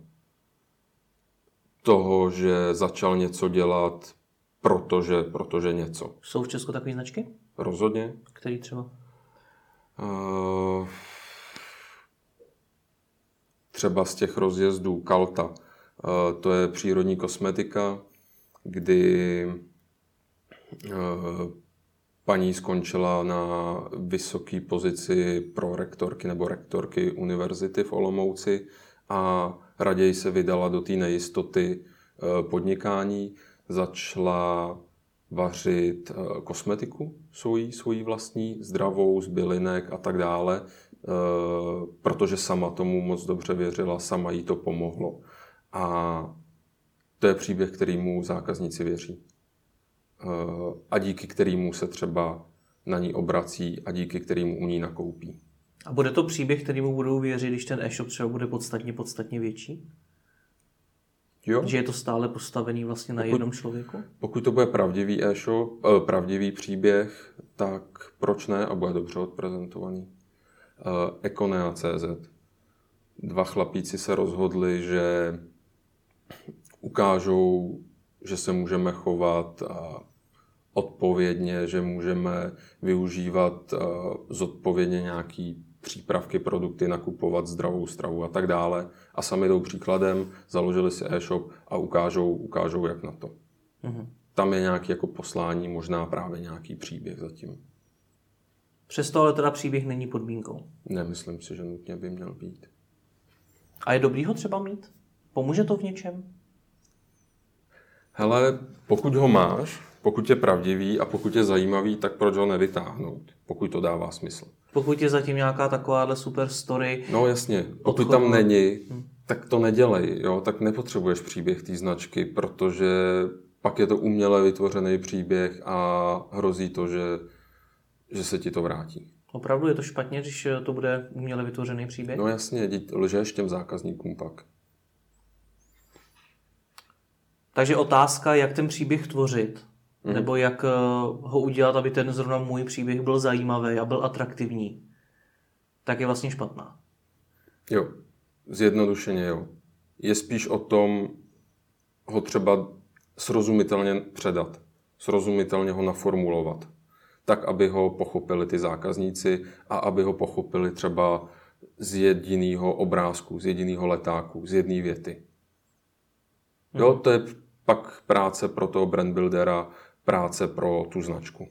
Toho, že začal něco dělat protože, protože něco. Jsou v Česku takové značky? Rozhodně. Který třeba? Uh, třeba z těch rozjezdů Kalta. Uh, to je přírodní kosmetika, kdy uh, paní skončila na vysoké pozici pro rektorky nebo rektorky univerzity v Olomouci a raději se vydala do té nejistoty podnikání začala vařit eh, kosmetiku svojí, svojí vlastní, zdravou, z bylinek a tak dále, eh, protože sama tomu moc dobře věřila, sama jí to pomohlo. A to je příběh, kterýmu zákazníci věří. Eh, a díky kterýmu se třeba na ní obrací a díky kterýmu u ní nakoupí. A bude to příběh, kterýmu budou věřit, když ten e-shop třeba bude podstatně, podstatně větší? Jo. Že je to stále postavený vlastně na pokud, jednom člověku? Pokud to bude pravdivý e-shop, eh, pravdivý příběh, tak proč ne a bude dobře odprezentovaný. Eh, Econea.cz Dva chlapíci se rozhodli, že ukážou, že se můžeme chovat odpovědně, že můžeme využívat eh, zodpovědně nějaký přípravky, produkty, nakupovat zdravou stravu a tak dále. A sami jdou příkladem, založili si e-shop a ukážou, ukážou jak na to. Mm-hmm. Tam je nějaký jako poslání, možná právě nějaký příběh zatím. Přesto ale teda příběh není podmínkou. Nemyslím si, že nutně by měl být. A je dobrý ho třeba mít? Pomůže to v něčem? Hele, pokud ho máš, pokud je pravdivý a pokud je zajímavý, tak proč ho nevytáhnout, pokud to dává smysl. Pokud je zatím nějaká takováhle super story. No jasně, pokud Odchod- tam není, tak to nedělej, jo? tak nepotřebuješ příběh té značky, protože pak je to uměle vytvořený příběh a hrozí to, že, že se ti to vrátí. Opravdu je to špatně, když eh, to bude uměle vytvořený příběh? No jasně, lžeš těm zákazníkům pak. Takže otázka, jak ten příběh tvořit, mm. nebo jak eh, ho udělat, aby ten zrovna můj příběh byl zajímavý a byl atraktivní, tak je vlastně špatná. Jo, zjednodušeně jo. Je spíš o tom ho třeba srozumitelně předat, srozumitelně ho naformulovat, tak, aby ho pochopili ty zákazníci a aby ho pochopili třeba z jediného obrázku, z jediného letáku, z jedné věty. Jo, to je pak práce pro toho brand buildera, práce pro tu značku.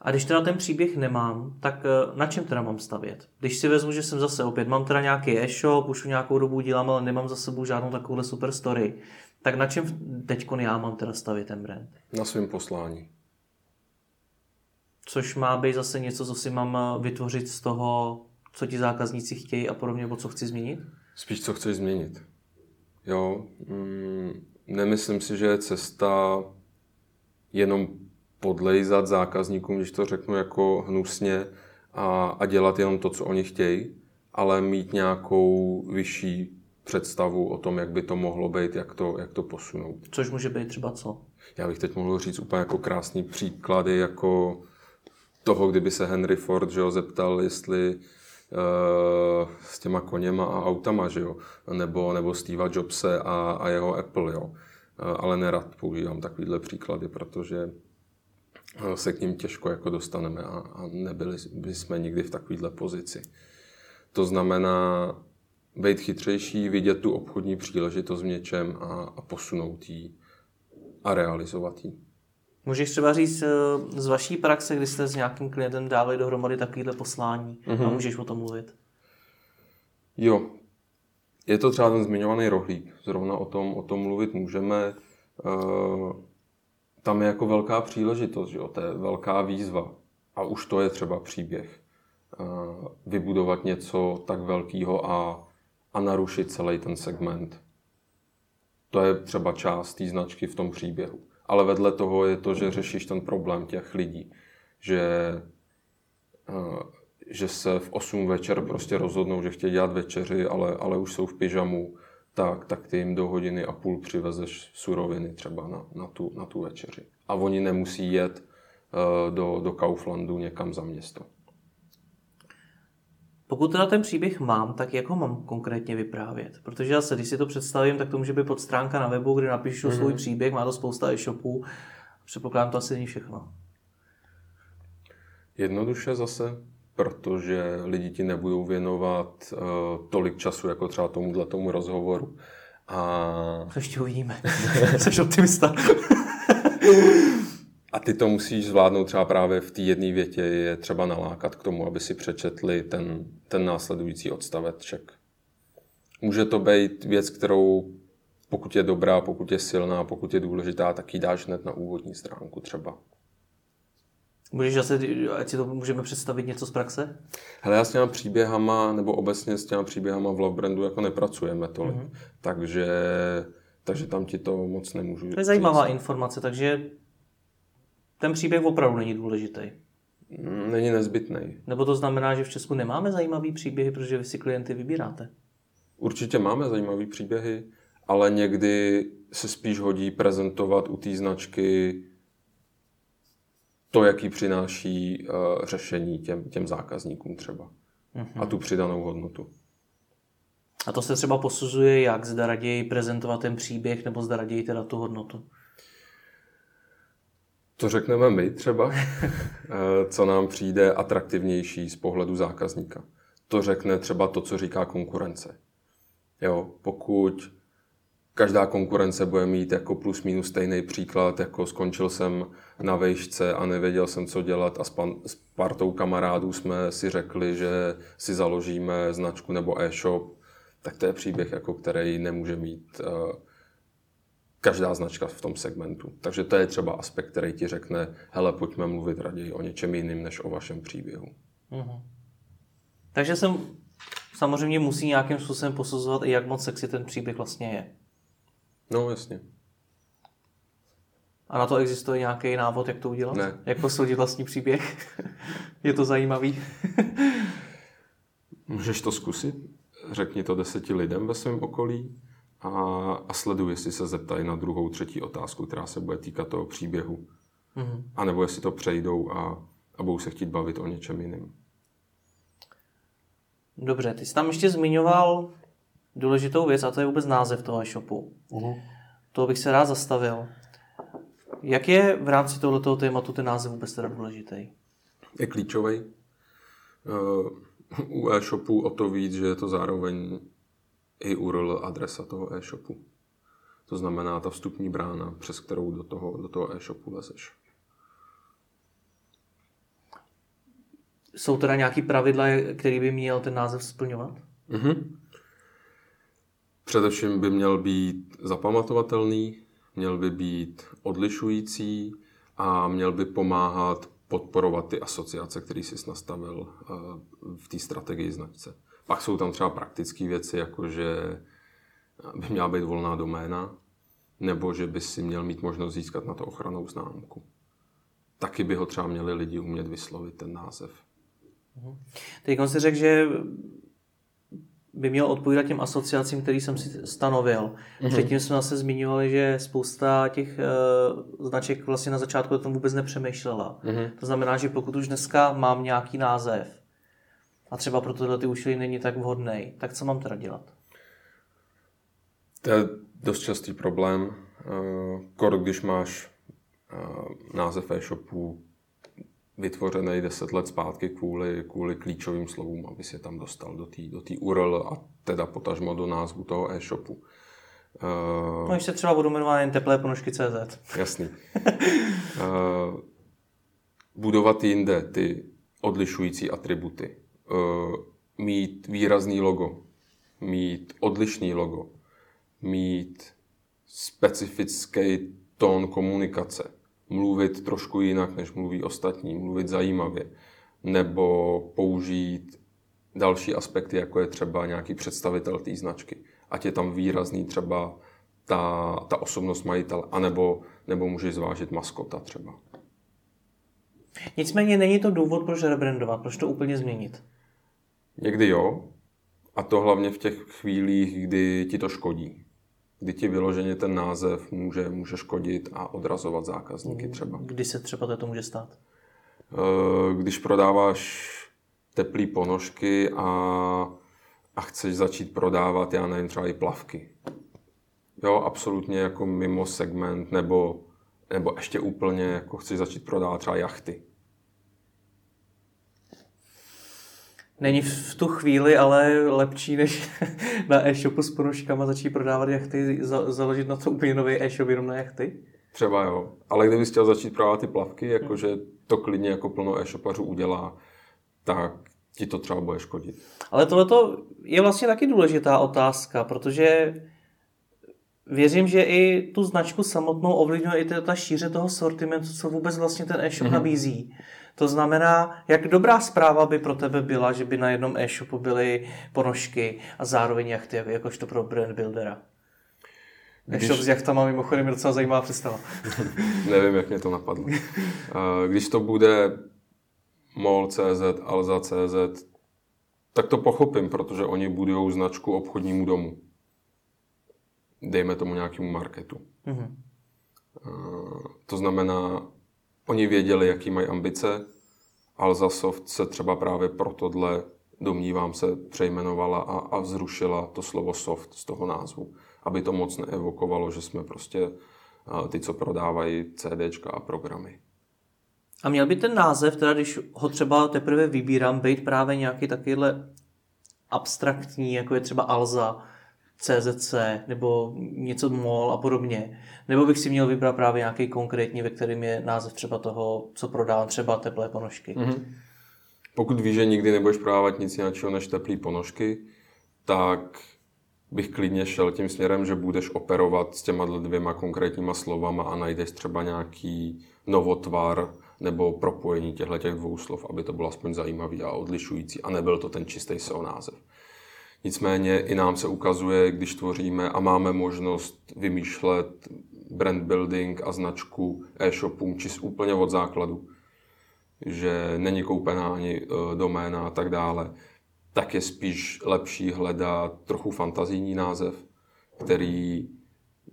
A když teda ten příběh nemám, tak eh, na čem teda mám stavět? Když si vezmu, že jsem zase opět, mám teda nějaký e-shop, už nějakou dobu dělám, ale nemám za sebou žádnou takovouhle super story, tak na čem teď já mám teda stavět ten brand? Na svém poslání. Což má být zase něco, co si mám eh, vytvořit z toho, co ti zákazníci chtějí a podobně, nebo co chci změnit? Spíš, co chceš změnit. Jo, mm, nemyslím si, že je cesta jenom podlejzat zákazníkům, když to řeknu jako hnusně, a, a dělat jenom to, co oni chtějí, ale mít nějakou vyšší představu o tom, jak by to mohlo být, jak to, jak to posunout. Což může být třeba co? Já bych teď mohl říct úplně jako krásný příklady, jako toho, kdyby se Henry Ford že jo, zeptal, jestli s těma koněma a autama, že jo, nebo, nebo Steva Jobse a, a jeho Apple, jo. Uh, ale nerad používám takovýhle příklady, protože uh, se k ním těžko jako dostaneme a, a nebyli by jsme nikdy v takovéhle pozici. To znamená být chytřejší, vidět tu obchodní příležitost v něčem a, a posunout ji a realizovat ji. Můžeš třeba říct eh, z vaší praxe, kdy jste s nějakým klientem dávali dohromady takovýhle poslání mm-hmm. a můžeš o tom mluvit. Jo, je to třeba ten zmiňovaný rohlík. Zrovna o tom, o tom mluvit můžeme. Uh, tam je jako velká příležitost, že jo? to je velká výzva. A už to je třeba příběh. Uh, vybudovat něco tak velkého a, a narušit celý ten segment. To je třeba část té značky v tom příběhu. Ale vedle toho je to, že řešíš ten problém těch lidí. Že, uh, že se v 8 večer prostě rozhodnou, že chtějí dělat večeři, ale, ale už jsou v pyžamu, tak, tak ty jim do hodiny a půl přivezeš suroviny třeba na, na, tu, na tu večeři. A oni nemusí jet uh, do, do Kauflandu někam za město. Pokud teda ten příběh mám, tak jak ho mám konkrétně vyprávět? Protože zase, když si to představím, tak to může být pod stránka na webu, kde napíšu mm-hmm. svůj příběh, má to spousta e-shopů. Předpokládám, to asi není všechno. Jednoduše zase, protože lidi ti nebudou věnovat uh, tolik času, jako třeba tomuhle tomu rozhovoru. A, To ještě uvidíme. Jsi optimista. a ty to musíš zvládnout třeba právě v té jedné větě, je třeba nalákat k tomu, aby si přečetli ten, ten následující odstaveček. Může to být věc, kterou pokud je dobrá, pokud je silná, pokud je důležitá, tak ji dáš hned na úvodní stránku třeba. Můžeš zase, ať si to můžeme představit něco z praxe? Hele, já s těma příběhama, nebo obecně s těma příběhama v Love Brandu jako nepracujeme tolik. Mm-hmm. Takže, takže tam ti to moc nemůžu To je zajímavá říct. informace, takže ten příběh opravdu není důležitý. Mm, Není nezbytný. Nebo to znamená, že v Česku nemáme zajímavý příběhy, protože vy si klienty vybíráte. Určitě máme zajímavé příběhy, ale někdy se spíš hodí prezentovat u té značky to, jaký přináší uh, řešení těm, těm zákazníkům třeba. Mm-hmm. A tu přidanou hodnotu. A to se třeba posuzuje, jak zda raději prezentovat ten příběh, nebo zda raději teda tu hodnotu. To řekneme my třeba, eh, co nám přijde atraktivnější z pohledu zákazníka. To řekne třeba to, co říká konkurence. Jo, pokud každá konkurence bude mít jako plus minus stejný příklad, jako skončil jsem na vejšce a nevěděl jsem, co dělat a s, pan, s partou kamarádů jsme si řekli, že si založíme značku nebo e-shop, tak to je příběh, jako který nemůže mít uh, každá značka v tom segmentu. Takže to je třeba aspekt, který ti řekne, hele, pojďme mluvit raději o něčem jiným, než o vašem příběhu. Uh-huh. Takže jsem samozřejmě musí nějakým způsobem posuzovat i jak moc sexy ten příběh vlastně je. No, jasně. A na to existuje nějaký návod, jak to udělat? Ne. Jak posoudit vlastní příběh? je to zajímavý. Můžeš to zkusit? Řekni to deseti lidem ve svém okolí a, a sleduj, jestli se zeptají na druhou, třetí otázku, která se bude týkat toho příběhu. Mm-hmm. A nebo jestli to přejdou a, a budou se chtít bavit o něčem jiném. Dobře, ty jsi tam ještě zmiňoval důležitou věc a to je vůbec název toho e-shopu. Uh-huh. To bych se rád zastavil. Jak je v rámci tohoto tématu ten název vůbec teda důležitý? Je klíčový. Uh, u e-shopu o to víc, že je to zároveň i URL adresa toho e-shopu. To znamená ta vstupní brána, přes kterou do toho, do toho e-shopu lezeš. Jsou teda nějaký pravidla, který by měl ten název splňovat? Mm-hmm. Především by měl být zapamatovatelný, měl by být odlišující a měl by pomáhat podporovat ty asociace, které jsi nastavil eh, v té strategii značce. Pak jsou tam třeba praktické věci, jako že by měla být volná doména, nebo že by si měl mít možnost získat na to ochranou známku. Taky by ho třeba měli lidi umět vyslovit, ten název. Mhm. Teď si řekl, že by měl odpovídat těm asociacím, který jsem si stanovil. Mm-hmm. Předtím jsme zase zmiňovali, že spousta těch uh, značek vlastně na začátku o tom vůbec nepřemýšlela. Mm-hmm. To znamená, že pokud už dneska mám nějaký název a třeba pro tyhle ty účely není tak vhodný, tak co mám teda dělat? To je dost častý problém. Uh, kor, když máš uh, název e-shopu vytvořený deset let zpátky kvůli, kvůli klíčovým slovům, aby se tam dostal do té do URL a teda potažmo do názvu toho e-shopu. Uh, no, se třeba budu jmenovat jen teplé ponožky CZ. Jasný. uh, budovat jinde ty odlišující atributy. Uh, mít výrazný logo, mít odlišný logo, mít specifický tón komunikace, mluvit trošku jinak, než mluví ostatní, mluvit zajímavě, nebo použít další aspekty, jako je třeba nějaký představitel té značky. Ať je tam výrazný třeba ta, ta osobnost majitele, anebo nebo můžeš zvážit maskota třeba. Nicméně není to důvod, proč rebrandovat, proč to úplně změnit. Někdy jo, a to hlavně v těch chvílích, kdy ti to škodí kdy ti vyloženě ten název může, může škodit a odrazovat zákazníky mm, třeba. Kdy se třeba to může stát? Eh, když prodáváš teplé ponožky a, a chceš začít prodávat, já nevím, třeba i plavky. Jo, absolutně jako mimo segment, nebo, nebo ještě úplně jako chceš začít prodávat třeba jachty. Není v tu chvíli ale lepší, než na e-shopu s ponožkama začít prodávat jachty, za, založit na to úplně nový e-shop jenom na jachty? Třeba jo, ale kdyby chtěl začít prodávat ty plavky, jakože to klidně jako plno e-shopařů udělá, tak ti to třeba bude škodit. Ale tohle je vlastně taky důležitá otázka, protože věřím, že i tu značku samotnou ovlivňuje i ta šíře toho sortimentu, co vůbec vlastně ten e-shop mm-hmm. nabízí. To znamená, jak dobrá zpráva by pro tebe byla, že by na jednom e-shopu byly ponožky a zároveň jachty, jakožto pro brand buildera. Když... E-shop s jachtama mimochodem je docela zajímavá představa. Nevím, jak mě to napadlo. Když to bude MOL.cz, Alza.cz, tak to pochopím, protože oni budují značku obchodnímu domu. Dejme tomu nějakému marketu. Mm-hmm. To znamená, Oni věděli, jaký mají ambice. Alzasoft se třeba právě pro tohle, domnívám se, přejmenovala a, a zrušila to slovo soft z toho názvu, aby to moc neevokovalo, že jsme prostě ty, co prodávají CDčka a programy. A měl by ten název, teda když ho třeba teprve vybírám, být právě nějaký takovýhle abstraktní, jako je třeba Alza, CZC nebo něco MOL a podobně. Nebo bych si měl vybrat právě nějaký konkrétní, ve kterém je název třeba toho, co prodávám, třeba teplé ponožky. Mm-hmm. Pokud víš, že nikdy nebudeš prodávat nic jiného než teplé ponožky, tak bych klidně šel tím směrem, že budeš operovat s těma dvěma konkrétníma slovama a najdeš třeba nějaký novotvar nebo propojení těchto těch dvou slov, aby to bylo aspoň zajímavý a odlišující a nebyl to ten čistý SEO název. Nicméně i nám se ukazuje, když tvoříme a máme možnost vymýšlet brand building a značku e-shopu čist úplně od základu, že není koupená ani e, doména a tak dále, tak je spíš lepší hledat trochu fantazijní název, který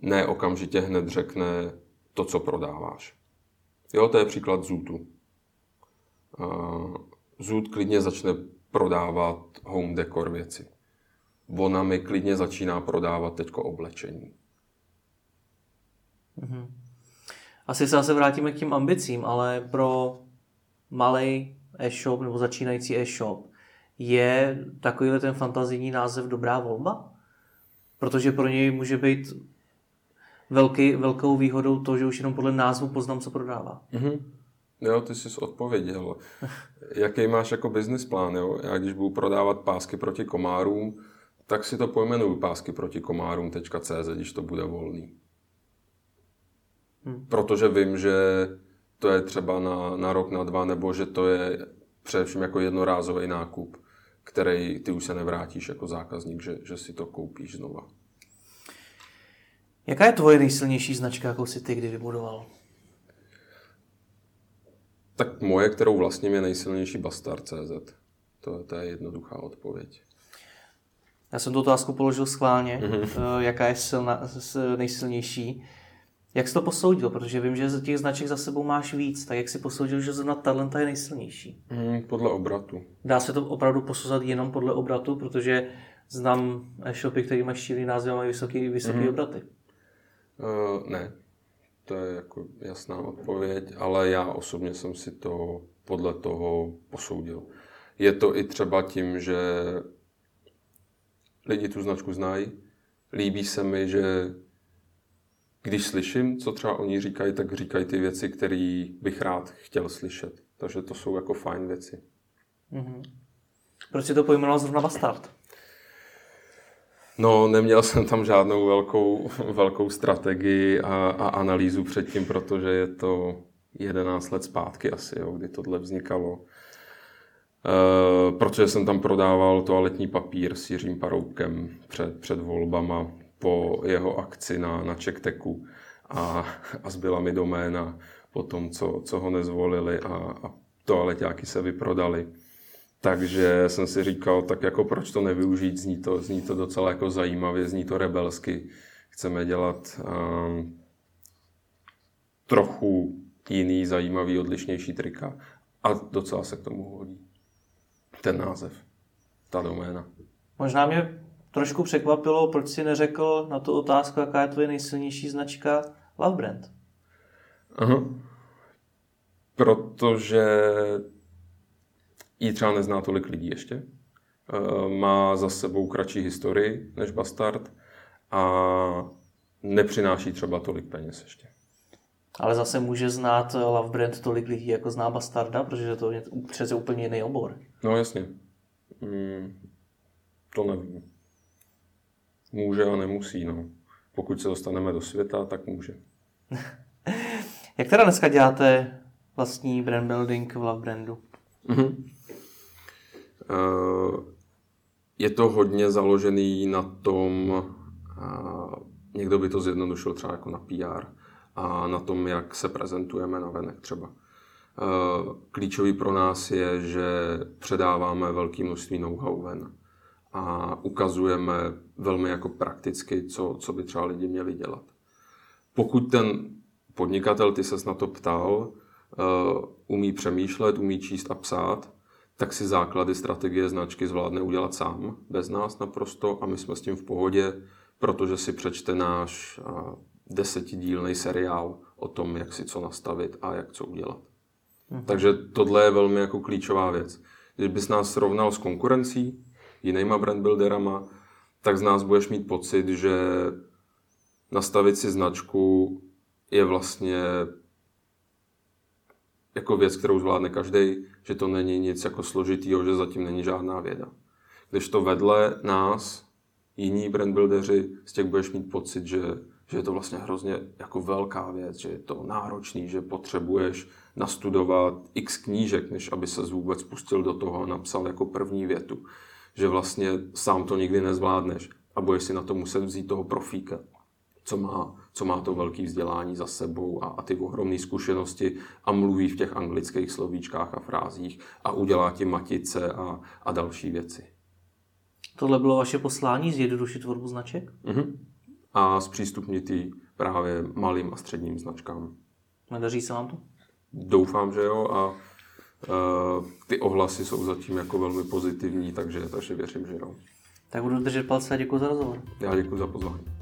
ne okamžitě hned řekne to, co prodáváš. Jo, to je příklad Zootu. Zoot klidně začne prodávat home decor věci. Ona mi klidně začíná prodávat teďko oblečení. Mm-hmm. Asi se zase vrátíme k těm ambicím, ale pro malý e-shop nebo začínající e-shop je takovýhle ten fantazijní název dobrá volba? Protože pro něj může být velký, velkou výhodou to, že už jenom podle názvu poznám, co prodává. Mm-hmm. Jo, ty jsi odpověděl. Jaký máš jako business plán? Jo? Já když budu prodávat pásky proti komárům, tak si to pojmenuju pásky proti komárům.cz, když to bude volný. Hmm. Protože vím, že to je třeba na, na rok, na dva, nebo že to je především jako jednorázový nákup, který ty už se nevrátíš jako zákazník, že, že si to koupíš znova. Jaká je tvoje nejsilnější značka, jakou si ty kdy vybudoval? Tak moje, kterou vlastním, je nejsilnější Bastard.cz. To, to je jednoduchá odpověď. Já jsem tu otázku položil schválně, mm-hmm. jaká je silna, nejsilnější. Jak jsi to posoudil? Protože vím, že těch značek za sebou máš víc, tak jak jsi posoudil, že zrovna talenta je nejsilnější? Mm, podle obratu. Dá se to opravdu posuzovat jenom podle obratu, protože znám e-shopy, které mají šílený názvy a mají vysoké vysoký mm. obraty. Uh, ne, to je jako jasná odpověď, ale já osobně jsem si to podle toho posoudil. Je to i třeba tím, že lidi tu značku znají, líbí se mi, že když slyším, co třeba oni říkají, tak říkají ty věci, které bych rád chtěl slyšet. Takže to jsou jako fajn věci. Mm-hmm. Proč si to pojmenoval zrovna Bastard? No, neměl jsem tam žádnou velkou, velkou strategii a, a analýzu předtím, protože je to 11 let zpátky asi, jo, kdy tohle vznikalo. E, protože jsem tam prodával toaletní papír s Jiřím Paroubkem před, před volbama po jeho akci na, na Čekteku a, a zbyla mi doména po tom, co, co ho nezvolili a, a toaleťáky se vyprodali. Takže jsem si říkal, tak jako proč to nevyužít, zní to, zní to docela jako zajímavě, zní to rebelsky. Chceme dělat um, trochu jiný, zajímavý, odlišnější trika. A docela se k tomu hodí ten název, ta doména. Možná mě trošku překvapilo, proč si neřekl na tu otázku, jaká je tvoje nejsilnější značka Love Brand. Aha. Protože ji třeba nezná tolik lidí ještě. Eh, má za sebou kratší historii než Bastard a nepřináší třeba tolik peněz ještě. Ale zase může znát Love Brand tolik lidí, jako zná Bastarda, protože to je přece úplně jiný obor. No jasně. Hmm, to nevím. Může a nemusí, no. Pokud se dostaneme do světa, tak může. Jak teda dneska děláte vlastní brand building v Love Brandu? Mm-hmm. Eh, je to hodně založený na tom, eh, někdo by to zjednodušil třeba jako na PR a na tom, jak se prezentujeme na venek třeba. Eh, klíčový pro nás je, že předáváme velké množství know-how ven a ukazujeme velmi jako prakticky, co, co by třeba lidi měli dělat. Pokud ten podnikatel, ty ses na to ptal, umí přemýšlet, umí číst a psát, tak si základy strategie značky zvládne udělat sám, bez nás naprosto a my jsme s tím v pohodě, protože si přečte náš desetidílný seriál o tom, jak si co nastavit a jak co udělat. Mhm. Takže tohle je velmi jako klíčová věc. Když bys nás srovnal s konkurencí, jinýma brandbuilderama, tak z nás budeš mít pocit, že nastavit si značku je vlastně jako věc, kterou zvládne každý, že to není nic jako složitýho, že zatím není žádná věda. Když to vedle nás, jiní brandbuildeři, z těch budeš mít pocit, že, že je to vlastně hrozně jako velká věc, že je to náročný, že potřebuješ nastudovat x knížek, než aby se vůbec pustil do toho a napsal jako první větu. Že vlastně sám to nikdy nezvládneš a budeš si na to muset vzít toho profíka, co má, co má to velké vzdělání za sebou a, a ty ohromné zkušenosti a mluví v těch anglických slovíčkách a frázích a udělá ti matice a, a další věci. Tohle bylo vaše poslání, zjednodušit tvorbu značek? Uh-huh. A zpřístupnit ji právě malým a středním značkám. Nedaří se vám to? Doufám, že jo a uh, ty ohlasy jsou zatím jako velmi pozitivní, takže, takže věřím, že jo. Tak budu držet palce a děkuji za rozhovor. Já děkuji za pozvání.